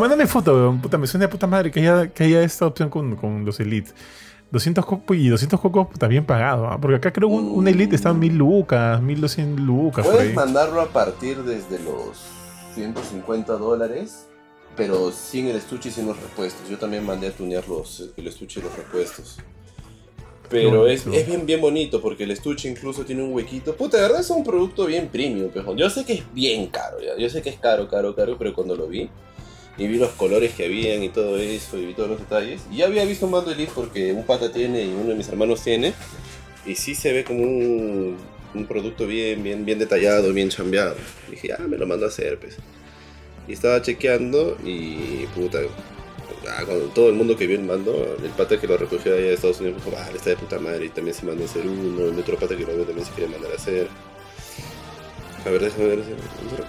Mándame foto, weón. Puta, me suena de puta madre que haya, que haya esta opción con, con los Elite. 200 cocos y 200 cocos, puta, bien pagado. ¿ah? Porque acá creo un, un Elite está en 1000 lucas, 1200 lucas. Puedes mandarlo a partir desde los 150 dólares, pero sin el estuche y sin los repuestos. Yo también mandé a tunear los, el estuche y los repuestos. Pero es, es bien, bien bonito porque el estuche incluso tiene un huequito. Puta, de verdad es un producto bien premium, pejón. Yo sé que es bien caro, ya. Yo sé que es caro, caro, caro, pero cuando lo vi y vi los colores que habían y todo eso y vi todos los detalles. Y ya había visto un mando Elite porque un pata tiene y uno de mis hermanos tiene. Y sí se ve como un, un producto bien, bien, bien detallado, bien chambeado. dije, ah, me lo mando a hacer, pues. Y estaba chequeando y puta. ah, cuando todo el mundo que vio el mando, el pata que lo recogió allá de Estados Unidos dijo, ah, está de puta madre. Y también se mandó a hacer uno. El otro pata que lo vio también se quiere mandar a hacer. A ver, déjame ver.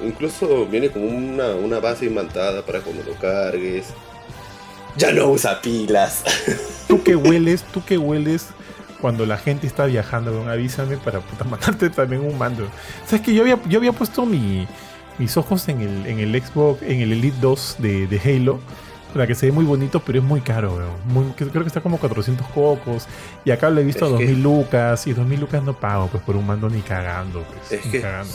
Incluso viene como una, una base imantada para cuando lo cargues. Ya no usa pilas. (laughs) Tú que hueles, tú que hueles cuando la gente está viajando, avísame para puta (laughs) mandarte también un mando. Sabes que yo había, yo había puesto mi, mis ojos en el, en el Xbox, en el Elite 2 de, de Halo. Para que se ve muy bonito, pero es muy caro, weón. Muy- creo que está como 400 cocos. Y acá lo he visto Es a que- 2000 lucas. Y 2000 lucas no pago, pues por un mando ni cagando, pues. Es ni que- cagando.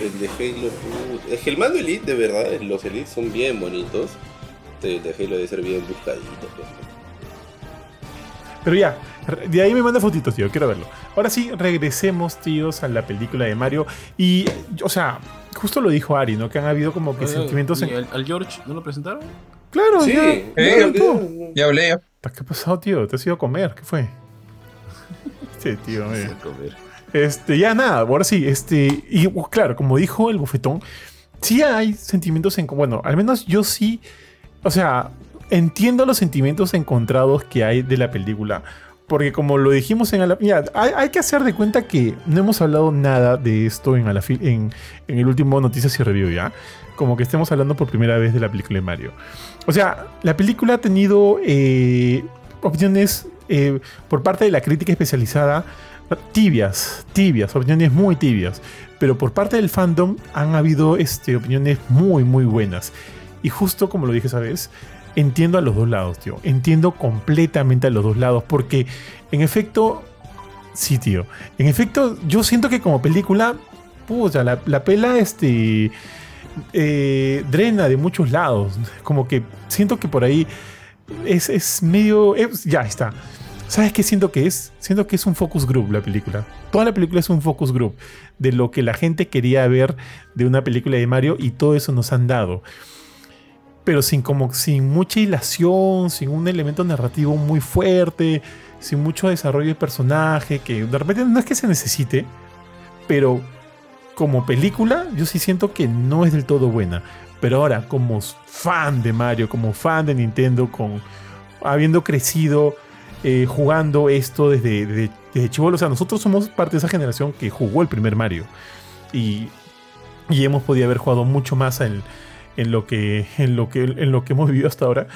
El de Halo, put- es que el mando Elite, de verdad, los Elite son bien bonitos. El de Halo debe ser bien buscadito. pues. Pero ya, de ahí me manda fotitos, tío, quiero verlo. Ahora sí, regresemos, tíos, a la película de Mario. Y, o sea, justo lo dijo Ari, ¿no? Que han habido como que Oye, sentimientos ¿y en... al George no lo presentaron? Claro, Sí, ya. Eh, ya, ya, tú. Ya hablé ya. ¿Qué ha pasado, tío? ¿Te has ido a comer? ¿Qué fue? (laughs) Este tío, comer. Este, ya nada, ahora sí, este, y uh, claro, como dijo el bufetón, sí hay sentimientos en, bueno, al menos yo sí, o sea, entiendo los sentimientos encontrados que hay de la película, porque como lo dijimos en la, ya, hay, hay que hacer de cuenta que no hemos hablado nada de esto en, Alafi- en, en el último Noticias y Review, ¿ya? Como que estemos hablando por primera vez de la película de Mario. O sea, la película ha tenido eh, opiniones eh, por parte de la crítica especializada tibias, tibias, opiniones muy tibias. Pero por parte del fandom han habido este, opiniones muy, muy buenas. Y justo como lo dije esa vez, entiendo a los dos lados, tío. Entiendo completamente a los dos lados. Porque, en efecto, sí, tío. En efecto, yo siento que como película, puta, la, la pela, este. Eh, drena de muchos lados. Como que siento que por ahí es, es medio. ya está. ¿Sabes qué siento que es? Siento que es un focus group la película. Toda la película es un focus group de lo que la gente quería ver de una película de Mario y todo eso nos han dado. Pero sin como sin mucha hilación, sin un elemento narrativo muy fuerte, sin mucho desarrollo de personaje, que de repente no es que se necesite, pero como película yo sí siento que no es del todo buena. Pero ahora, como fan de Mario, como fan de Nintendo, con habiendo crecido eh, jugando esto desde, desde, desde chibolo. O sea, nosotros somos parte de esa generación que jugó el primer Mario. Y, y hemos podido haber jugado mucho más en, en, lo, que, en, lo, que, en lo que hemos vivido hasta ahora.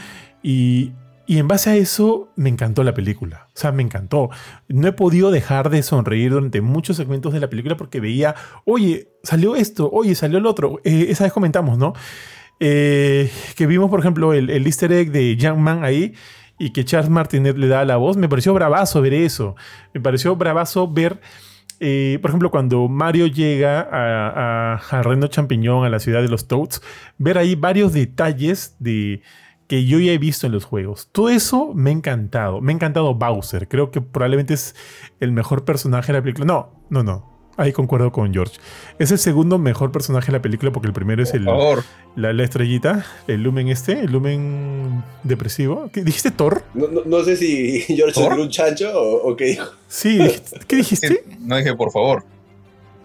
Y, y en base a eso me encantó la película. O sea, me encantó. No he podido dejar de sonreír durante muchos segmentos de la película porque veía, oye, salió esto, oye, salió el otro. Eh, esa vez comentamos, ¿no? Eh, que vimos, por ejemplo, el, easter egg de Young Man ahí y que Charles Martinet le da la voz. Me pareció bravazo ver eso. Me pareció bravazo ver, eh, por ejemplo, cuando Mario llega a, a, reino champiñón, a la ciudad de los Toads, ver ahí varios detalles de que yo ya he visto en los juegos. Todo eso me ha encantado. Me ha encantado Bowser. Creo que probablemente es el mejor personaje de la película. No, no, no. Ahí concuerdo con George. Es el segundo mejor personaje de la película porque el primero es el, la, la, estrellita, el lumen este, el lumen depresivo. ¿Qué, ¿Dijiste Thor? No, no, no sé si George es un chancho o, o, qué dijo. Sí, ¿qué dijiste? No dije por favor.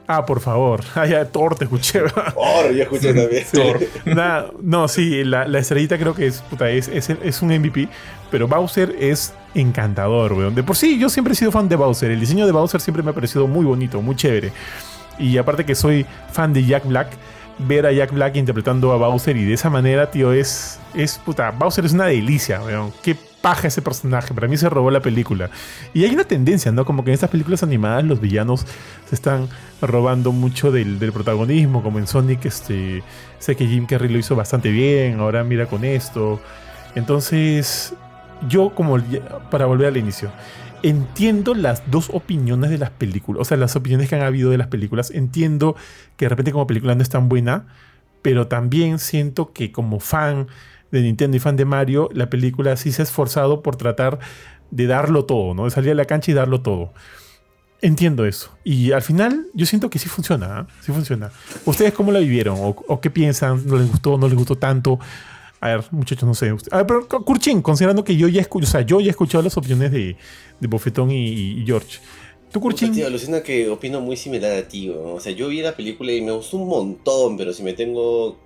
Ah, por favor. (laughs) Ah, ya, Thor te escuché. Thor, yo escuché también. Thor. Nah, no, sí, la, la, estrellita creo que es, puta, es, es, es, un MVP, pero Bowser es encantador, weón. De por sí, yo siempre he sido fan de Bowser. El diseño de Bowser siempre me ha parecido muy bonito, muy chévere. Y aparte que soy fan de Jack Black, ver a Jack Black interpretando a Bowser y de esa manera, tío, es. es puta, Bowser es una delicia, weón. Qué paja ese personaje. Para mí se robó la película. Y hay una tendencia, ¿no? Como que en estas películas animadas los villanos se están robando mucho del, del protagonismo. Como en Sonic, este. Sé que Jim Carrey lo hizo bastante bien. Ahora mira con esto. Entonces. Yo, como para volver al inicio, entiendo las dos opiniones de las películas, o sea, las opiniones que han habido de las películas. Entiendo que de repente como película no es tan buena, pero también siento que como fan de Nintendo y fan de Mario, la película sí se ha esforzado por tratar de darlo todo, ¿no? De salir a la cancha y darlo todo. Entiendo eso. Y al final yo siento que sí funciona, ¿eh? sí funciona. ¿Ustedes cómo la vivieron? ¿O, ¿O, qué piensan? ¿No les gustó? ¿No les gustó tanto? A ver, muchachos, no sé. A ver, pero Kurchin, considerando que yo ya escucho, o sea, yo ya he escuchado las opiniones de, de Bofetón y, y, George. ¿Tú, Kurchin? Tío, alucina que opino muy similar a ti, ¿no? O sea, yo vi la película y me gustó un montón, pero si me tengo.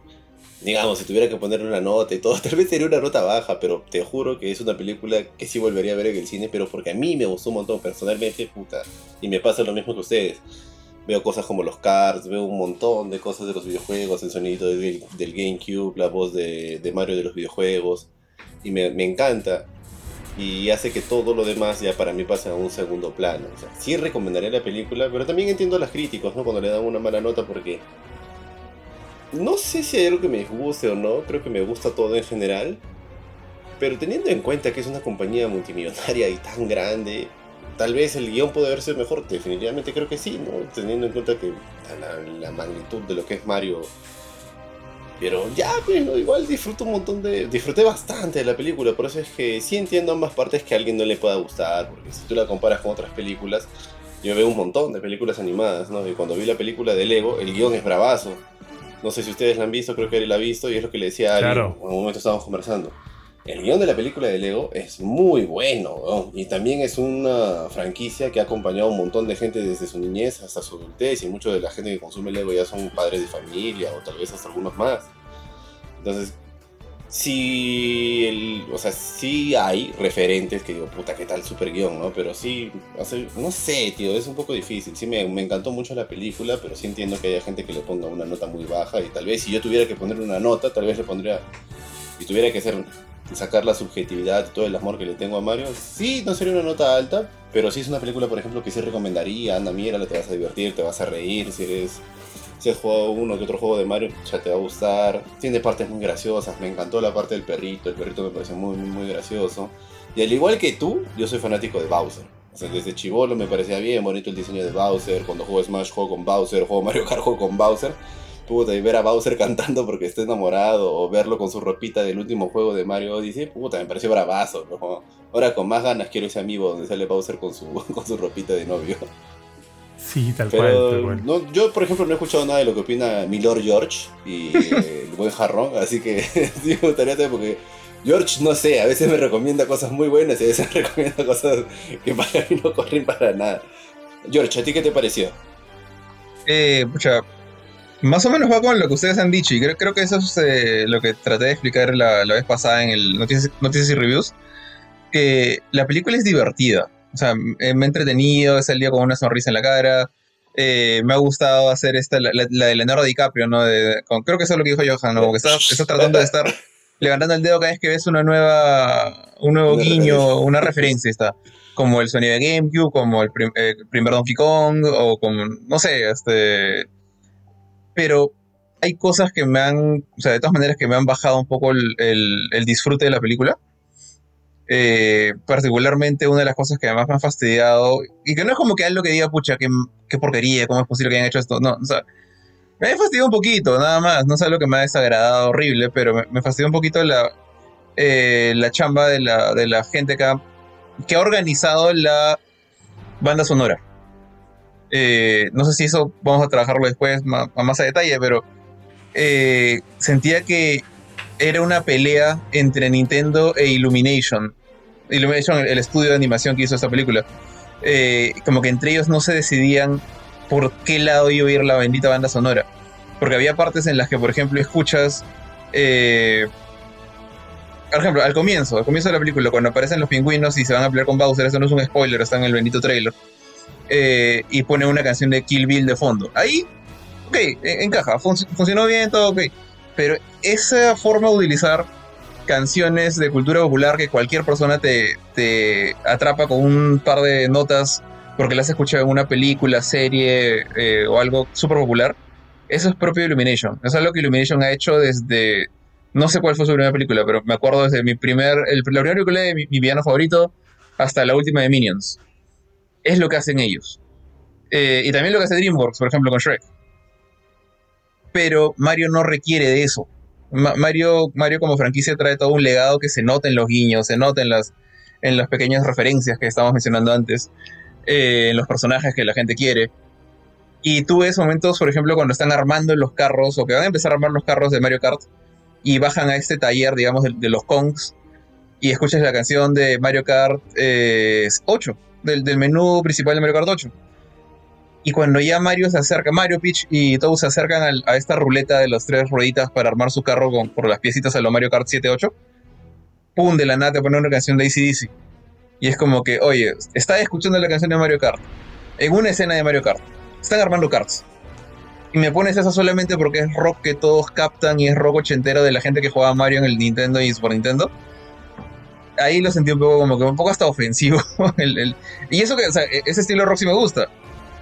Digamos, si tuviera que ponerle una nota y todo, (laughs) tal vez sería una nota baja, pero te juro que es una película que sí volvería a ver en el cine, pero porque a mí me gustó un montón personalmente, puta. Y me pasa lo mismo que ustedes veo cosas como los cards, veo un montón de cosas de los videojuegos, el sonido del, GameCube, la voz de, Mario de los videojuegos, y me, encanta. Y hace que todo lo demás ya para mí pase a un segundo plano. O sea, sí recomendaré la película, pero también entiendo a los críticos, ¿no? Cuando le dan una mala nota porque... No sé si hay algo que me guste o no, creo que me gusta todo en general. Pero teniendo en cuenta que es una compañía multimillonaria y tan grande, tal vez el guion puede haber sido mejor, definitivamente creo que sí, ¿no? Teniendo en cuenta que la, magnitud de lo que es Mario. Pero ya, bueno, igual disfruto un montón de. Disfruté bastante de la película, por eso es que sí entiendo ambas partes que a alguien no le pueda gustar, porque si tú la comparas con otras películas, yo veo un montón de películas animadas, ¿no? Y cuando vi la película de Lego, el guion es bravazo. No sé si ustedes la han visto, creo que él la ha visto, y es lo que le decía a alguien claro. en un momento estábamos conversando el guion de la película de Lego es muy bueno, ¿no? y también es una franquicia que ha acompañado a un montón de gente desde su niñez hasta su adultez, y mucha de la gente que consume Lego ya son padres de familia, o tal vez hasta algunos más. Entonces, sí, el, o sea, sí hay referentes que digo, puta, qué tal super guion, ¿no? Pero sí, no sé, tío, es un poco difícil. Sí, me, me, encantó mucho la película, pero sí entiendo que haya gente que le ponga una nota muy baja, y tal vez si yo tuviera que poner una nota, tal vez le pondría, y tuviera que hacer sacar la subjetividad y todo el amor que le tengo a Mario, sí, no sería una nota alta, pero sí es una película, por ejemplo, que sí recomendaría, anda, mírala, te vas a divertir, te vas a reír, si eres... Si has jugado uno que otro juego de Mario, ya te va a gustar. Tiene partes muy graciosas. Me encantó la parte del perrito. El perrito me parece muy, muy, muy gracioso. Y al igual que tú, yo soy fanático de Bowser. Desde chivolo me parecía bien bonito el diseño de Bowser. Cuando juego Smash juego con Bowser. Juego Mario Kart juego con Bowser puta, y ver a Bowser cantando porque está enamorado, o verlo con su ropita del último juego de Mario Odyssey, puta, me pareció bravazo, ¿no? Ahora con más ganas quiero ese amigo donde sale Bowser con su, (laughs) con su ropita de novio. Sí, tal Pero, cual, tal cual. No, yo, por ejemplo, no he escuchado nada de lo que opina mi Lord George y (laughs) el buen jarrón, así que (laughs) sí me gustaría saber porque George, no sé, a veces me recomienda cosas muy buenas y a veces me (laughs) recomienda cosas que para mí no corren para nada. George, ¿a ti qué te pareció? Eh, pucha, más o menos va con lo que ustedes han dicho y creo, creo que eso es eh, lo que traté de explicar la, la, vez pasada en el Noticias, Noticias y Reviews. que la película es divertida. O sea, me me he entretenido, he salido con una sonrisa en la cara. Eh, me ha gustado hacer esta, la, la- de Leonardo DiCaprio, ¿no? De- de- con- creo que eso es lo que dijo Johan, ¿no? Como que está, está tratando de estar (laughs) levantando el dedo cada vez que ves una nueva, un nuevo Una guiño, referencia. una referencia está. Como el sonido de GameCube, como el, prim- eh, primer Donkey Kong, o como, no sé, este... Pero hay cosas que me han, o sea, de todas maneras que me han bajado un poco el, el- el disfrute de la película. Eh, particularmente una de las cosas que más me ha fastidiado, y que no es como que algo que diga, pucha, qué, porquería, cómo es posible que hayan hecho esto, no, o sea, me ha fastidiado un poquito, nada más, no es algo que me ha desagradado horrible, pero me, me fastidió un poquito la, eh, la chamba de la, de la gente que ha, que ha organizado la banda sonora. Eh, no sé si eso vamos a trabajarlo después más, más a detalle, pero eh, sentía que era una pelea entre Nintendo e Illumination. Illumination, el, estudio de animación que hizo esta película. Eh, como que entre ellos no se decidían por qué lado iba a ir la bendita banda sonora. Porque había partes en las que, por ejemplo, escuchas. eh, por ejemplo, al comienzo, al comienzo de la película, cuando aparecen los pingüinos y se van a pelear con Bowser, eso no es un spoiler, está en el bendito trailer. eh, y pone una canción de Kill Bill de fondo. Ahí, ok, e- encaja, fun- funcionó bien, todo ok. Pero esa forma de utilizar canciones de cultura popular que cualquier persona te, te atrapa con un par de notas porque las has escuchado en una película, serie eh, o algo súper popular, eso es propio de Illumination. Es algo que Illumination ha hecho desde. No sé cuál fue su primera película, pero me acuerdo desde mi primer. El, la primera película de mi, mi favorito hasta la última de Minions. Es lo que hacen ellos. Eh, y también lo que hace DreamWorks, por ejemplo, con Shrek. Pero Mario no requiere de eso. Ma- Mario, Mario como franquicia trae todo un legado que se nota en los guiños, se nota en las, en las pequeñas referencias que estábamos mencionando antes, eh, en los personajes que la gente quiere. Y tú ves momentos, por ejemplo, cuando están armando los carros o que van a empezar a armar los carros de Mario Kart y bajan a este taller, digamos, de, de los Kongs y escuchas la canción de Mario Kart eh, 8, del, del menú principal de Mario Kart 8. Y cuando ya Mario se acerca, Mario, Peach y todos se acercan al- a esta ruleta de las tres rueditas para armar su carro con, por las piecitas a lo Mario Kart 7-8, ¡pum! De la nada te pone una canción de ACDC. Y es como que, oye, estás escuchando la canción de Mario Kart en una escena de Mario Kart. Están armando karts. Y me pones eso solamente porque es rock que todos captan y es rock ochentero de la gente que jugaba Mario en el Nintendo y Super Nintendo. Ahí lo sentí un poco como que un poco hasta ofensivo. (laughs) el- el- y eso que, o sea, e- ese estilo rock sí me gusta,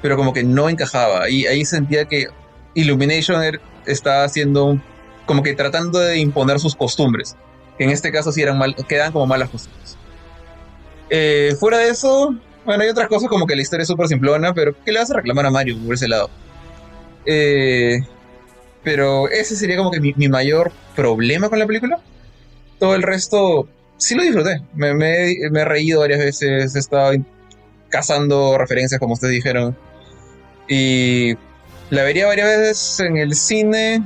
pero como que no encajaba. Ahí, ahí sentía que Illumination er- estaba haciendo un- como que tratando de imponer sus costumbres. Que en este caso sí eran mal, quedan como malas costumbres. Eh, fuera de eso, bueno, hay otras cosas como que la historia es súper simplona, pero ¿qué le vas a reclamar a Mario por ese lado? Eh, pero ese sería como que mi, mayor problema con la película. Todo el resto, sí lo disfruté. Me, me he- reído varias veces, he estado cazando referencias, como ustedes dijeron. Y la vería varias veces en el cine,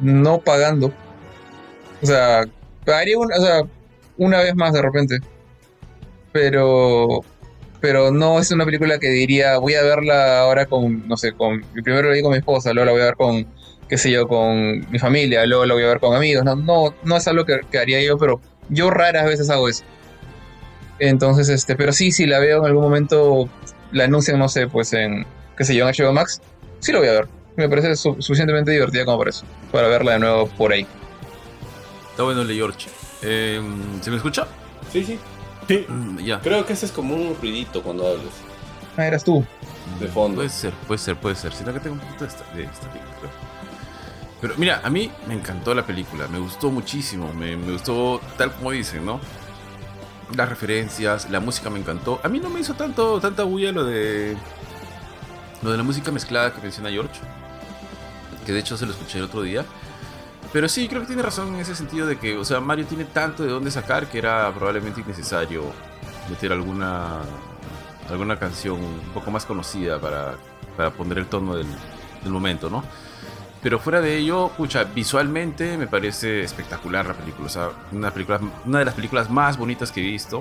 no pagando. O sea, pagaría una, o sea, una vez más de repente. Pero pero no es una película que diría voy a verla ahora con, no sé, con primero la vi con mi esposa, luego la voy a ver con, qué sé yo, con mi familia, luego la voy a ver con amigos. No, no, no es algo que, que haría yo, pero yo raras veces hago eso. Entonces, este, pero sí, si la veo en algún momento, la anuncian, no sé, pues en, qué sé yo, en HBO Max, sí lo voy a ver. Me parece su- suficientemente divertida como para eso, para verla de nuevo por ahí. Está bueno el de George. Eh, ¿Se me escucha? Sí, sí. Sí, Mm, Ya. Creo que ese es como un ruidito cuando hablas. Ah, eras tú. De fondo. Puede ser, puede ser, puede ser. Siento que tengo un poquito de, esta, de estática, creo. Pero mira, a mí me encantó la película, me gustó muchísimo, me, me gustó tal como dicen, ¿no? Las referencias, la música me encantó. A mí no me hizo tanto tanta bulla lo de lo de la música mezclada que menciona George, que de hecho se lo escuché el otro día. Pero sí, creo que tiene razón en ese sentido de que, o sea, Mario tiene tanto de dónde sacar que era probablemente innecesario meter alguna alguna canción un poco más conocida para, para poner el tono del, del momento, ¿no? Pero fuera de ello, pucha, visualmente me parece espectacular la película. O sea, una, película, una de las películas más bonitas que he visto.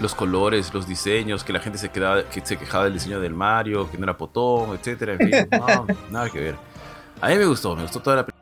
Los colores, los diseños, que la gente se, quedaba, que se quejaba del diseño del Mario, que no era potón, etcétera. En fin, (laughs) no, nada que ver. A mí me gustó, me gustó toda la película.